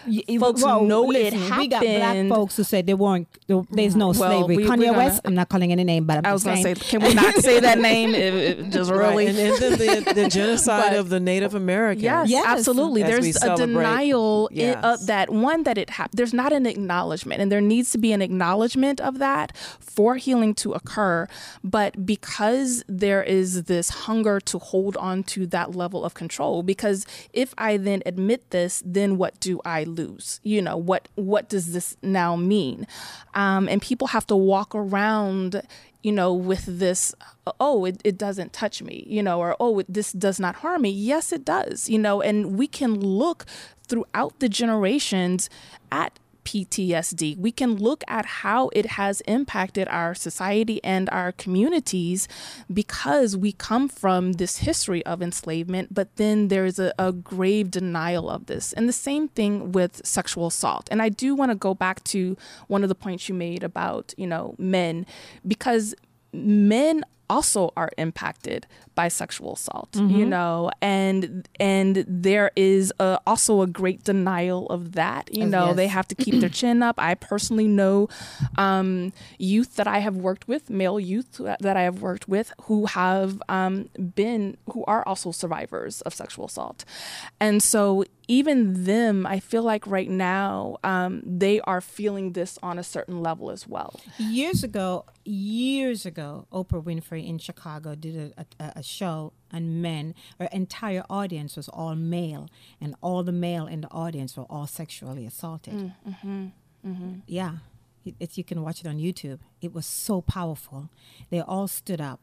Speaker 5: Y- y-
Speaker 4: folks
Speaker 5: well,
Speaker 4: know it
Speaker 5: listen, We got black
Speaker 4: happened.
Speaker 5: folks who said they weren't. There's no
Speaker 4: Well,
Speaker 5: slavery.
Speaker 4: we-
Speaker 5: Kanye
Speaker 4: we're gonna-
Speaker 5: West. I'm not calling any name, but I'm
Speaker 4: I was going to say, can we not say that name? It, it just really.
Speaker 1: Right. And then the, the genocide
Speaker 4: But-
Speaker 1: of the Native Americans.
Speaker 4: Yes,
Speaker 5: Yes.
Speaker 4: absolutely. There's a denial i-
Speaker 1: Yes.
Speaker 4: of that one that it happened. There's not an acknowledgement, and there needs to be an acknowledgement of that for healing to occur. But because there is this hunger to hold on to that level of control, because if I then admit this, then what do I lose? You know, what what does this now mean? Um, and people have to walk around you know, with this, oh, it, it doesn't touch me, you know, or oh, it, this does not harm me. Yes, it does, you know, and we can look throughout the generations at PTSD. We can look at how it has impacted our society and our communities because we come from this history of enslavement, but then there's a, a grave denial of this. And the same thing with sexual assault. And I do want to go back to one of the points you made about, you know, men, because men also are impacted by sexual assault you know? And and there is a, also a great denial of that you
Speaker 5: Yes.
Speaker 4: know? They have to keep their chin up. I personally know um, youth that i have worked with male youth that i have worked with who have um, been who are also survivors of sexual assault. And so even them i feel like right now um, they are feeling this on a certain level as well
Speaker 5: Years ago, years ago, Oprah Winfrey in Chicago did a, a, a show on men. Her entire audience was all male, and all the male in the audience were all sexually assaulted. Mm, mm-hmm, mm-hmm. Yeah, it's, you can watch it on YouTube. It was so powerful. They all stood up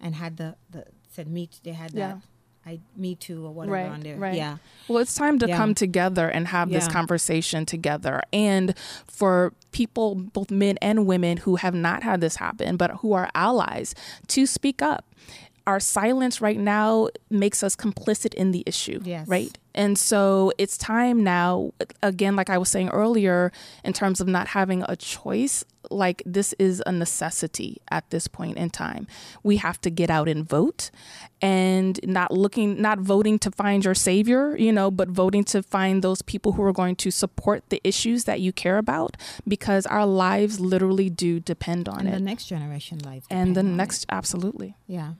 Speaker 5: and had the, the said meet They had
Speaker 4: Yeah.
Speaker 5: that I me too or whatever on there. Yeah.
Speaker 4: Well, it's time to
Speaker 5: Yeah.
Speaker 4: come together and have this conversation together. And for people, both men and women, who have not had this happen, but who are allies, to speak up. Our silence right now makes us complicit in the issue,
Speaker 5: Yes.
Speaker 4: right? And so it's time now, again, like I was saying earlier, in terms of not having a choice, like this is a necessity at this point in time. We have to get out and vote and not looking, not voting to find your savior, you know, but voting to find those people who are going to support the issues that you care about because our lives literally do depend on it.
Speaker 5: And the next generation lives.
Speaker 4: and the
Speaker 5: depend on it.
Speaker 4: next, absolutely.
Speaker 5: Yeah.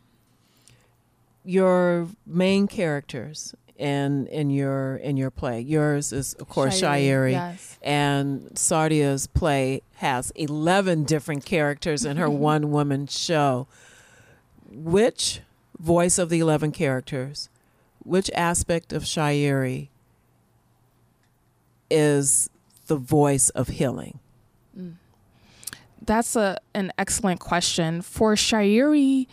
Speaker 1: Your main characters in in your in your play. Yours is of course
Speaker 4: Shairi,
Speaker 1: Shairi,
Speaker 4: yes.
Speaker 1: and Sardia's play has eleven different characters in her one woman show. Which voice of the eleven characters, which aspect of Shairi is the voice of healing? Mm.
Speaker 4: That's a an excellent question. For Shairi,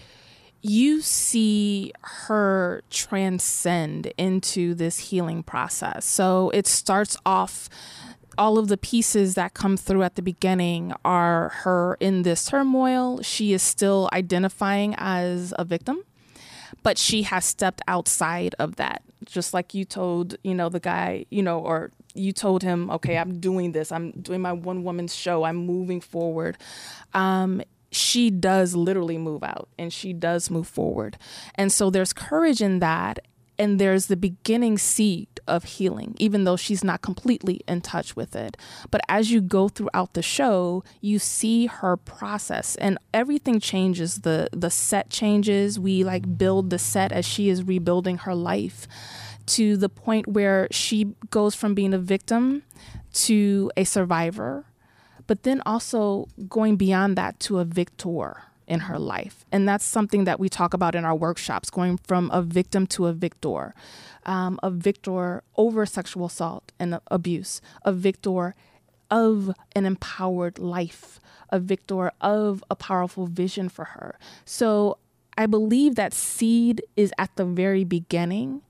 Speaker 4: you see her transcend into this healing process. So it starts off all of the pieces that come through at the beginning are her in this turmoil. She is still identifying as a victim but she has stepped outside of that just like you told you know the guy you know or you told him okay i'm doing this i'm doing my one woman show i'm moving forward um, she does literally move out and she does move forward and so there's courage in that and there's the beginning seed of healing, even though she's not completely in touch with it. But as you go throughout the show, you see her process and everything changes. The the set changes. We like build the set as she is rebuilding her life to the point where she goes from being a victim to a survivor, but then also going beyond that to a victor in her life. And that's something that we talk about in our workshops going from a victim to a victor, um, a victor over sexual assault and abuse, a victor of an empowered life, a victor of a powerful vision for her. So I believe that seed is at the very beginning.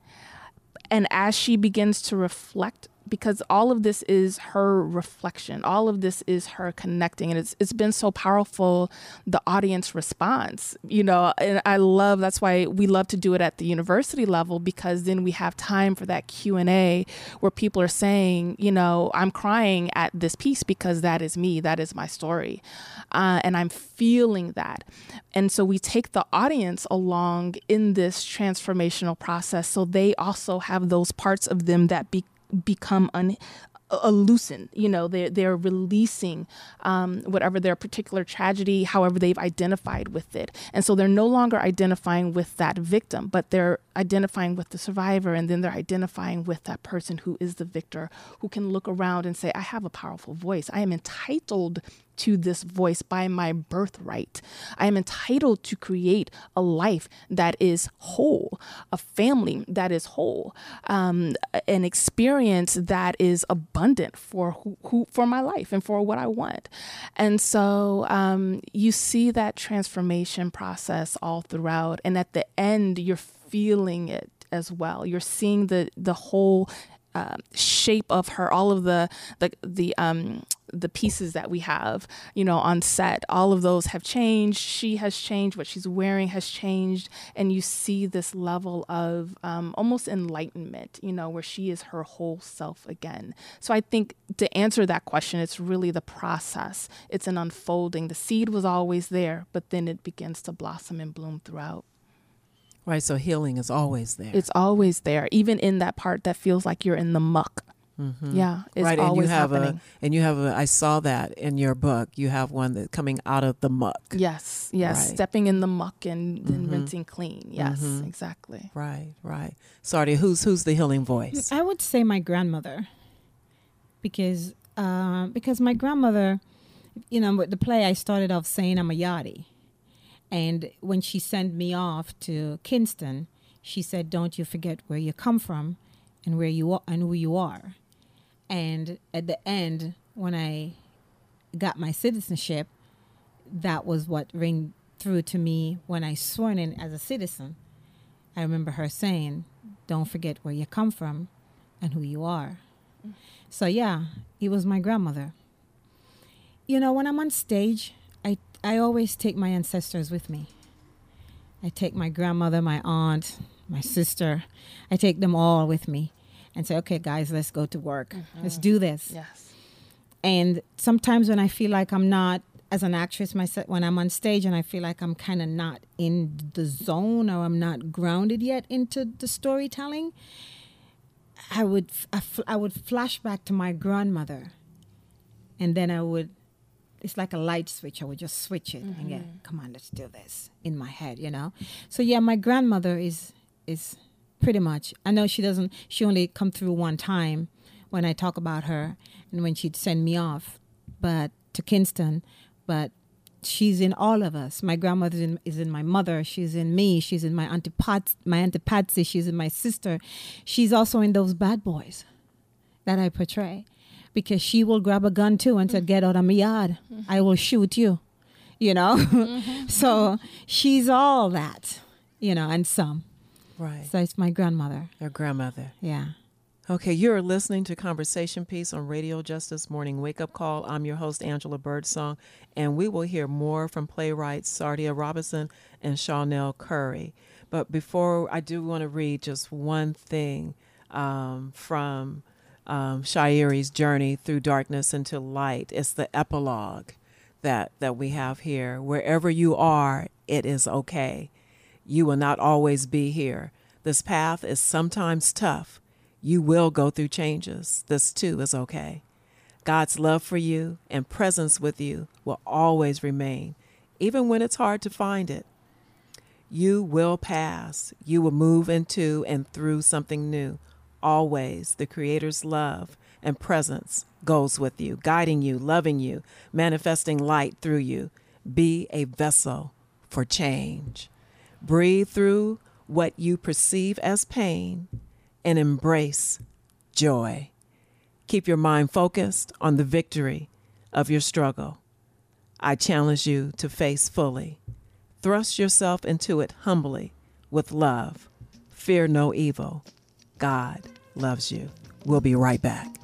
Speaker 4: And as she begins to reflect, because all of this is her reflection, all of this is her connecting, and it's it's been so powerful. The audience response, you know, and I love that's why we love to do it at the university level because then we have time for that Q and A where people are saying, you know, I'm crying at this piece because that is me, that is my story, uh, and I'm feeling that, and so we take the audience along in this transformational process, so they also have those parts of them that be become un, a, loosen. You know, they're they're releasing um, whatever their particular tragedy, however they've identified with it, and so they're no longer identifying with that victim, but they're identifying with the survivor, and then they're identifying with that person who is the victor, who can look around and say, "I have a powerful voice. I am entitled to this voice by my birthright. I am entitled to create a life that is whole, a family that is whole, um, an experience that is abundant for who, who, for my life and for what I want. And so um, you see that transformation process all throughout, and at the end, you're feeling it as well. You're seeing the the whole uh, shape of her, all of the the the um the pieces that we have, you know, on set. All of those have changed. She has changed. What she's wearing has changed, and you see this level of um, almost enlightenment, you know, where she is her whole self again. So I think to answer that question, it's really the process. It's an unfolding. The seed was always there, but then it begins to blossom and bloom throughout.
Speaker 1: Right. So healing is always there.
Speaker 4: It's always there, even in that part that feels like you're in the muck. Mm-hmm. Yeah, it's
Speaker 1: right,
Speaker 4: always
Speaker 1: and you have
Speaker 4: happening.
Speaker 1: a and you have a. I saw that in your book. You have one that coming out of the muck.
Speaker 4: Yes, yes,
Speaker 1: Right.
Speaker 4: stepping in the muck and then
Speaker 1: Mhm.
Speaker 4: rinsing clean. Yes,
Speaker 1: Mhm.
Speaker 4: exactly.
Speaker 1: Right, right. Sorry, who's who's the healing voice?
Speaker 5: I would say my grandmother, because uh, because my grandmother, you know, with the play I started off saying I'm a Yardie, and when she sent me off to Kingston, she said, "Don't you forget where you come from, and where you are and who you are." And at the end, when I got my citizenship, that was what rang through to me when I sworn in as a citizen. I remember her saying, "Don't forget where you come from and who you are." So yeah, it was my grandmother. You know, when I'm on stage, I I always take my ancestors with me. I take my grandmother, my aunt, my sister. I take them all with me and say, "Okay, guys, let's go to work. Let's mm-hmm. do this."
Speaker 4: Yes.
Speaker 5: And sometimes when I feel like I'm not as an actress myself when I'm on stage and I feel like I'm kind of not in the zone or I'm not grounded yet into the storytelling, I would I, fl- I would flash back to my grandmother, and then I would. It's like a light switch. I would just switch it and get, mm-hmm. come on, let's do this in my head, you know. So yeah, my grandmother is is pretty much. I know she doesn't. She only come through one time when I talk about her and when she'd send me off, but to Kingston, but she's in all of us. My grandmother is in, is in my mother. She's in me. She's in my auntie Pat, my auntie Patsy. She's in my sister. She's also in those bad boys that I portray, because she will grab a gun too and say, "Get out of my yard. I will shoot you." You know. Mm-hmm. so she's all that, you know, and some.
Speaker 1: Right.
Speaker 5: So it's my grandmother.
Speaker 1: Your grandmother.
Speaker 5: Yeah.
Speaker 1: Okay, you're listening to Conversation Piece on Radio Justice Morning Wake Up Call. I'm your host, Angela Birdsong, and we will hear more from playwrights Sardia Robinson and Shawnell Curry. But before I do want to read just one thing um, from um, Shairi's journey through darkness into light. It's the epilogue that, that we have here. Wherever you are, it is okay. You will not always be here. This path is sometimes tough. You will go through changes. This too is okay. God's love for you and presence with you will always remain, even when it's hard to find it. You will pass. You will move into and through something new. Always, the Creator's love and presence goes with you, guiding you, loving you, manifesting light through you. Be a vessel for change. Breathe through what you perceive as pain and embrace joy. Keep your mind focused on the victory of your struggle. I challenge you to face fully. Thrust yourself into it humbly with love. Fear no evil. God loves you. We'll be right back.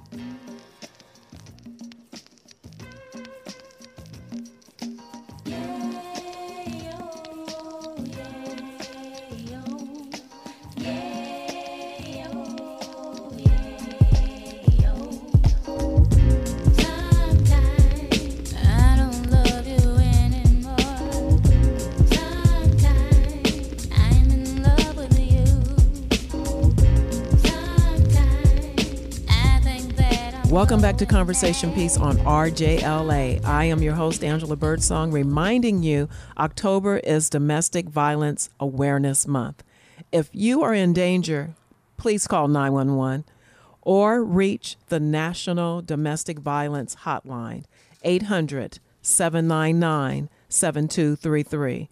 Speaker 1: Welcome back to Conversation Piece on RJLA. I am your host, Angela Birdsong, reminding you October is Domestic Violence Awareness Month. If you are in danger, please call 911 or reach the National Domestic Violence Hotline, 800 799 7233.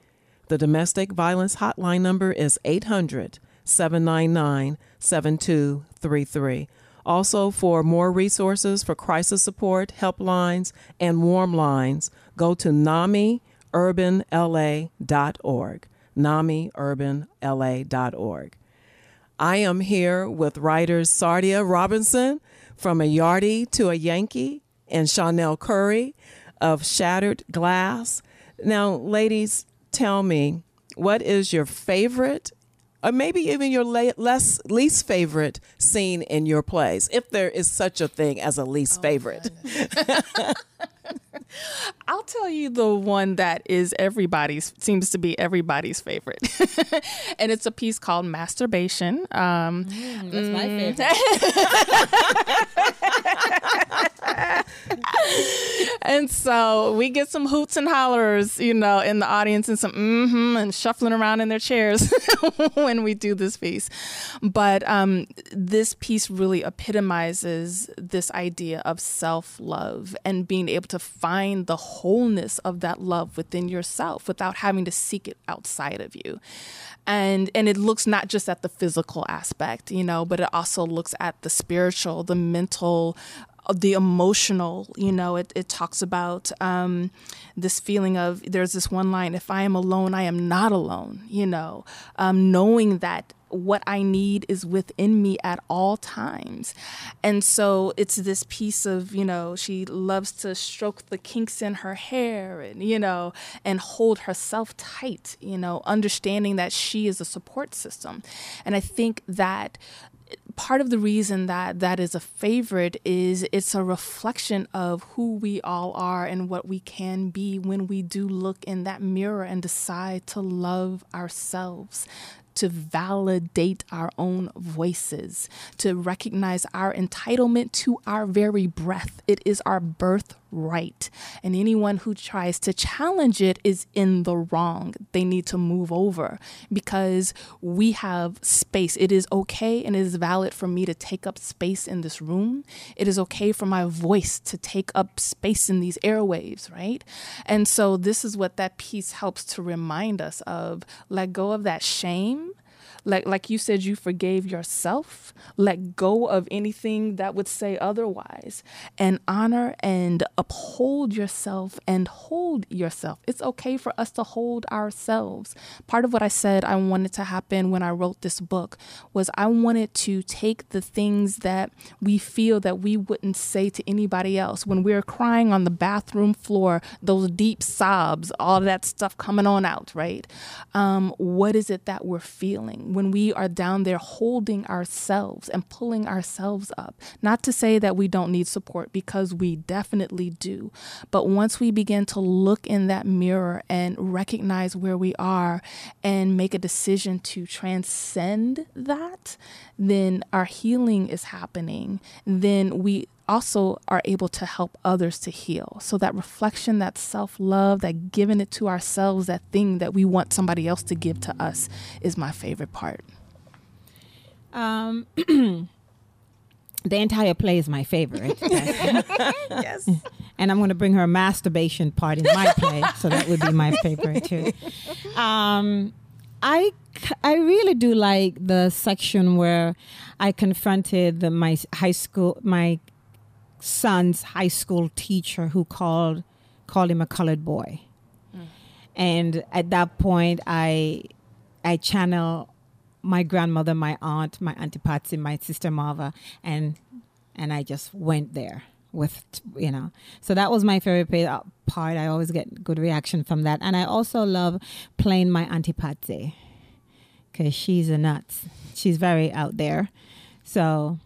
Speaker 1: The Domestic Violence Hotline number is 800 799 7233. Also, for more resources for crisis support, helplines, and warm lines, go to NAMIUrbanLA.org. NAMIUrbanLA.org. I am here with writers Sardia Robinson from A Yardie to a Yankee and Shawnell Curry of Shattered Glass. Now, ladies, tell me, what is your favorite or maybe even your la- less least favorite scene in your plays, if there is such a thing as a least oh, favorite.
Speaker 4: I'll tell you the one that is everybody's seems to be everybody's favorite, and it's a piece called Masturbation. Um,
Speaker 5: mm, that's mm. my
Speaker 4: favorite. and so we get some hoots and hollers, you know, in the audience, and some mm-hmm and shuffling around in their chairs when we do this piece. But um, this piece really epitomizes this idea of self love and being able to find the wholeness of that love within yourself without having to seek it outside of you. And and it looks not just at the physical aspect you know but it also looks at the spiritual the mental the emotional you know it, it talks about um, this feeling of there's this one line if i am alone i am not alone you know um, knowing that what I need is within me at all times. And so it's this piece of, you know, she loves to stroke the kinks in her hair and, you know, and hold herself tight, you know, understanding that she is a support system. And I think that part of the reason that that is a favorite is it's a reflection of who we all are and what we can be when we do look in that mirror and decide to love ourselves to validate our own voices, to recognize our entitlement to our very breath. It is our birthright. And anyone who tries to challenge it is in the wrong. They need to move over because we have space. It is okay and it is valid for me to take up space in this room. It is okay for my voice to take up space in these airwaves, right? And so this is what that piece helps to remind us of let go of that shame like like you said you forgave yourself. Let go of anything that would say otherwise. And honor and uphold yourself and hold yourself. It's okay for us to hold ourselves. Part of what i said i wanted to happen when i wrote this book was i wanted to take the things that we feel that we wouldn't say to anybody else. When we're crying on the bathroom floor those deep sobs all that stuff coming on out right? Um, what is it that we're feeling when we are down there holding ourselves and pulling ourselves up. Not to say that we don't need support because we definitely do. But once we begin to look in that mirror and recognize where we are and make a decision to transcend that, then our healing is happening. Then we also are able to help others to heal. So that reflection, that self love, that giving it to ourselves, that thing that we want somebody else to give to us is my favorite part.
Speaker 5: Um, the entire play is my favorite.
Speaker 4: yes.
Speaker 5: And I'm going to bring her a masturbation part in my play, so that would be my favorite too. Um, I I really do like the section where I confronted the, my high school my son's high school teacher who called called him a colored boy. Mm. And at that point I I channel my grandmother, my aunt, my auntie Patsy, my sister Marva, and and I just went there with you know. So that was my favorite part. I always get good reaction from that, and I also love playing my auntie Patsy because she's a nuts. She's very out there. So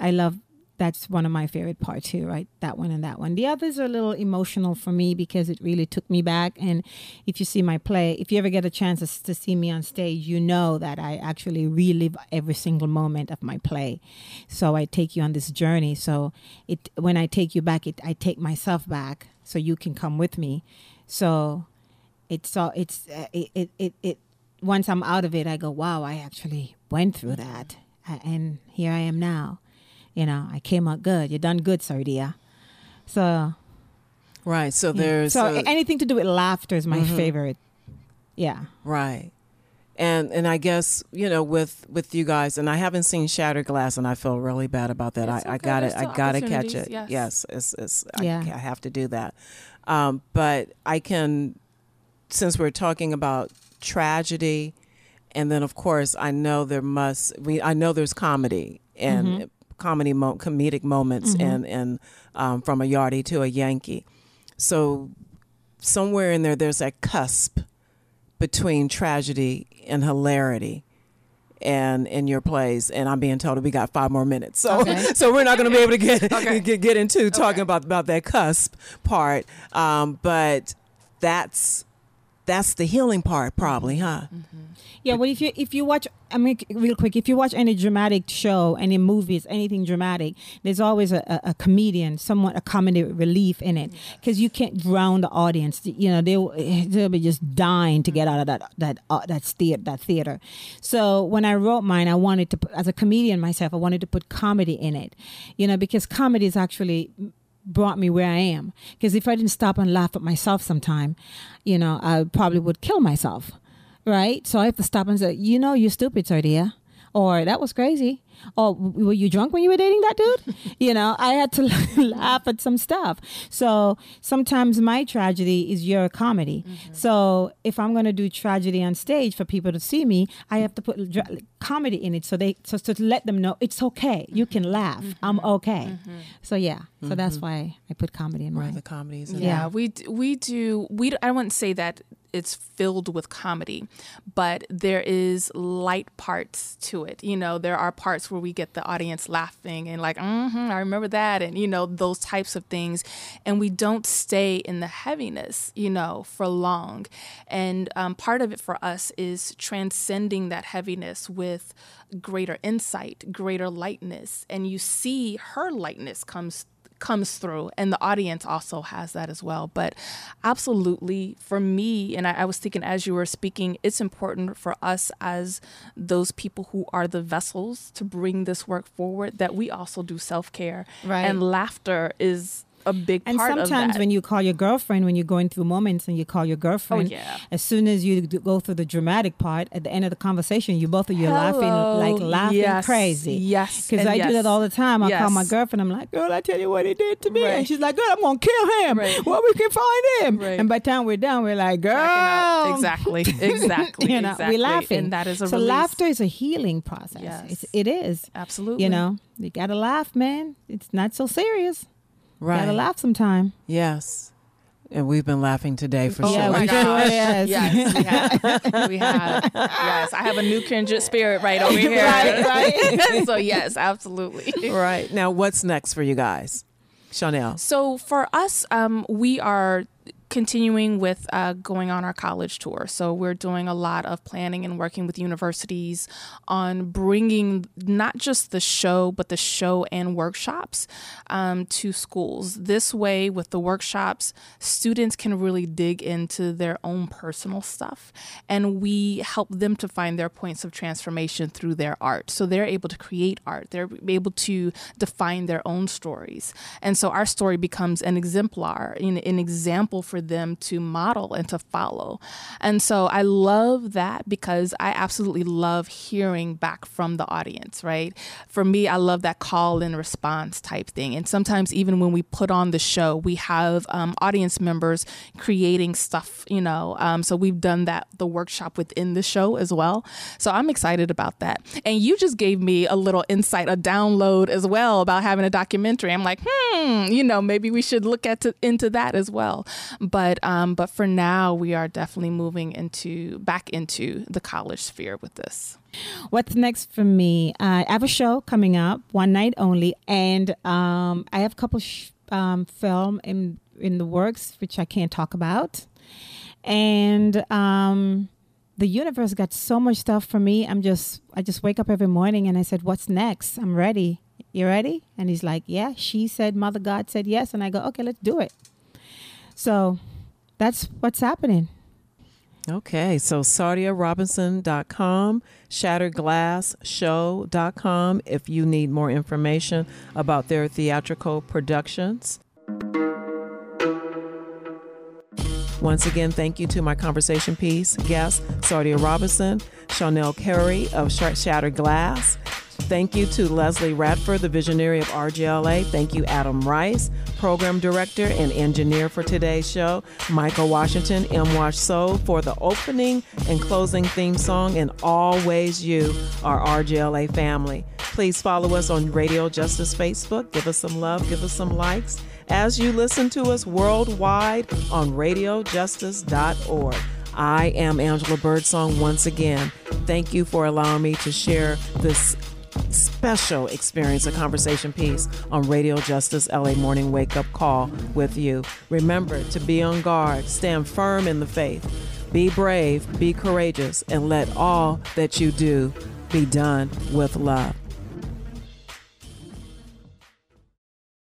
Speaker 5: I love that's one of my favorite parts too, right? That one and that one. The others are a little emotional for me because it really took me back. And if you see my play, if you ever get a chance to, see me on stage, you know that I actually relive every single moment of my play. So I take you on this journey. So it when I take you back, it I take myself back so you can come with me. So it's all it's uh, it, it it it once I'm out of it, I go, wow, I actually went through that, and here I am now. You know, I came out good. You done good, Sardia. So
Speaker 1: Right. So
Speaker 5: yeah.
Speaker 1: there's
Speaker 5: so
Speaker 1: a-
Speaker 5: anything to do with laughter is my favorite. Yeah.
Speaker 1: Right. And and I guess you know with with you guys, and I haven't seen Shattered Glass, and I feel really bad about that.
Speaker 4: It's
Speaker 1: I, I got
Speaker 4: There's
Speaker 1: to I got to catch it.
Speaker 4: yes.
Speaker 1: Yes, it's, it's I,
Speaker 5: Yeah.
Speaker 1: I have to do that. Um, but I can, since we're talking about tragedy, and then of course I know there must we I know there's comedy and
Speaker 5: Mm-hmm.
Speaker 1: Comedy mo- comedic moments and and um, from a Yardie to a Yankee. So somewhere in there, there's that cusp between tragedy and hilarity and in your plays. And i'm being told we got five more minutes. So
Speaker 5: Okay.
Speaker 1: so we're not going to be able to get get, get into talking about about that cusp part. Um, but that's that's the healing part probably mm-hmm. huh? Mm-hmm.
Speaker 5: Yeah, well, if you if you watch, I mean, real quick, if you watch any dramatic show, any movies, anything dramatic, there's always a, a, comedian, somewhat a comedy relief in it, because you can't drown the audience. You know, they eh, they'll be just dying to get mm-hmm. out of that that uh, that theater that theater. So when I wrote mine, I wanted to, put, as a comedian myself, I wanted to put comedy in it, you know, because comedy is actually brought me where I am. Because if I didn't stop and laugh at myself sometime, you know, I probably would kill myself right? So I have to stop and say, you know, you're stupid, Sardia. Or that was crazy. Oh, or "W- were you drunk when you were dating that dude? you know, I had to laugh at some stuff. So sometimes my tragedy is your comedy. Mm-hmm. So if I'm going to do tragedy on stage for people to see me, I have to put dra- comedy in it so they so, so to let them know it's okay. You can mm-hmm. laugh. Mm-hmm. I'm okay. So yeah. So that's why I put comedy in
Speaker 1: right
Speaker 5: mine.
Speaker 1: the comedies and
Speaker 4: Yeah, we we do we d- I wouldn't say that it's filled with comedy, but there is light parts to it. You know, there are parts where we get the audience laughing and like, mm-hmm, I remember that, and you know those types of things, and we don't stay in the heaviness, you know, for long. And um, part of it for us is transcending that heaviness with greater insight, greater lightness, and you see her lightness comes comes through and the audience also has that as well but absolutely for me and I, I was thinking as you were speaking it's important for us as those people who are the vessels to bring this work forward that we also do self-care
Speaker 5: Right.
Speaker 4: and laughter is a big
Speaker 5: And
Speaker 4: part of
Speaker 5: sometimes when you call your girlfriend, when you're going through moments and you call your oh, girlfriend,
Speaker 4: Oh, yeah.
Speaker 5: as soon as you go through the dramatic part, at the end of the conversation, you both of you are laughing like laughing
Speaker 4: Yes.
Speaker 5: crazy.
Speaker 4: Yes.
Speaker 5: Because I do that all the time. I call my girlfriend. I'm like, girl, I tell you what he did to me.
Speaker 4: Right.
Speaker 5: And she's like, girl, I'm going to kill him.
Speaker 4: Right.
Speaker 5: Well, we can find him.
Speaker 4: Right.
Speaker 5: And by the time we're done, we're like, girl.
Speaker 4: Exactly exactly
Speaker 5: You know,
Speaker 4: exactly.
Speaker 5: we're laughing.
Speaker 4: and that is a
Speaker 5: so
Speaker 4: release.
Speaker 5: laughter is a healing process.
Speaker 4: Yes.
Speaker 5: It's, it is.
Speaker 4: absolutely
Speaker 5: You know, you got to laugh, man. It's not so serious.
Speaker 1: Right
Speaker 5: Got to laugh sometime.
Speaker 1: yes and we've been laughing today for
Speaker 4: Oh
Speaker 1: sure
Speaker 5: Yeah, we
Speaker 4: gosh.
Speaker 5: sure is.
Speaker 4: Yes, we have. We have. Yes, I have a new kindred spirit right over here.
Speaker 5: Right, right.
Speaker 4: so yes, absolutely.
Speaker 1: right now what's next for you guys Shawnell
Speaker 4: So for us, um, we are continuing with uh, going on our college tour. So we're doing a lot of planning and working with universities on bringing not just the show, but the show and workshops um, to schools. This way, with the workshops, students can really dig into their own personal stuff, and we help them to find their points of transformation through their art. So they're able to create art. They're able to define their own stories, and so our story becomes an exemplar, an, an example for them to model and to follow. And so I love that because I absolutely love hearing back from the audience, right? For me, I love that call and response type thing. And sometimes, even when we put on the show, we have um, audience members creating stuff, you know. Um, so we've done that, the workshop within the show as well. So I'm excited about that. And you just gave me a little insight, a download as well about having a documentary. I'm like, hmm, you know, maybe we should look at to, into that as well. But um, but for now, we are definitely moving into back into the college sphere with this.
Speaker 5: What's next for me? Uh, I have a show coming up, one night only, and um, I have a couple sh- um, film in in the works, which I can't talk about. And um, the universe got so much stuff for me. I'm just I just wake up every morning and I said, "What's next? I'm ready. You ready?" And he's like, "Yeah." She said, "Mother God said yes," and I go, "Okay, let's do it." So that's what's happening.
Speaker 1: Okay, so sardiarobinson.com, shatterglassshow.com if you need more information about their theatrical productions. Once again, thank you to my conversation piece guest, Sardia Robinson, Shawnell Curry of Shattered Glass. Thank you to Leslie Radford, the visionary of RJLA. Thank you, Adam Rice, program director and engineer for today's show. Michael Washington, M. Wash Soul, for the opening and closing theme song. And always you, our RJLA family. Please follow us on Radio Justice Facebook. Give us some love, give us some likes as you listen to us worldwide on radiojustice.org. I am Angela Birdsong once again. Thank you for allowing me to share this special experience, a conversation piece on Radio Justice LA Morning Wake Up Call with you. Remember to be on guard, stand firm in the faith, be brave, be courageous, and let all that you do be done with love.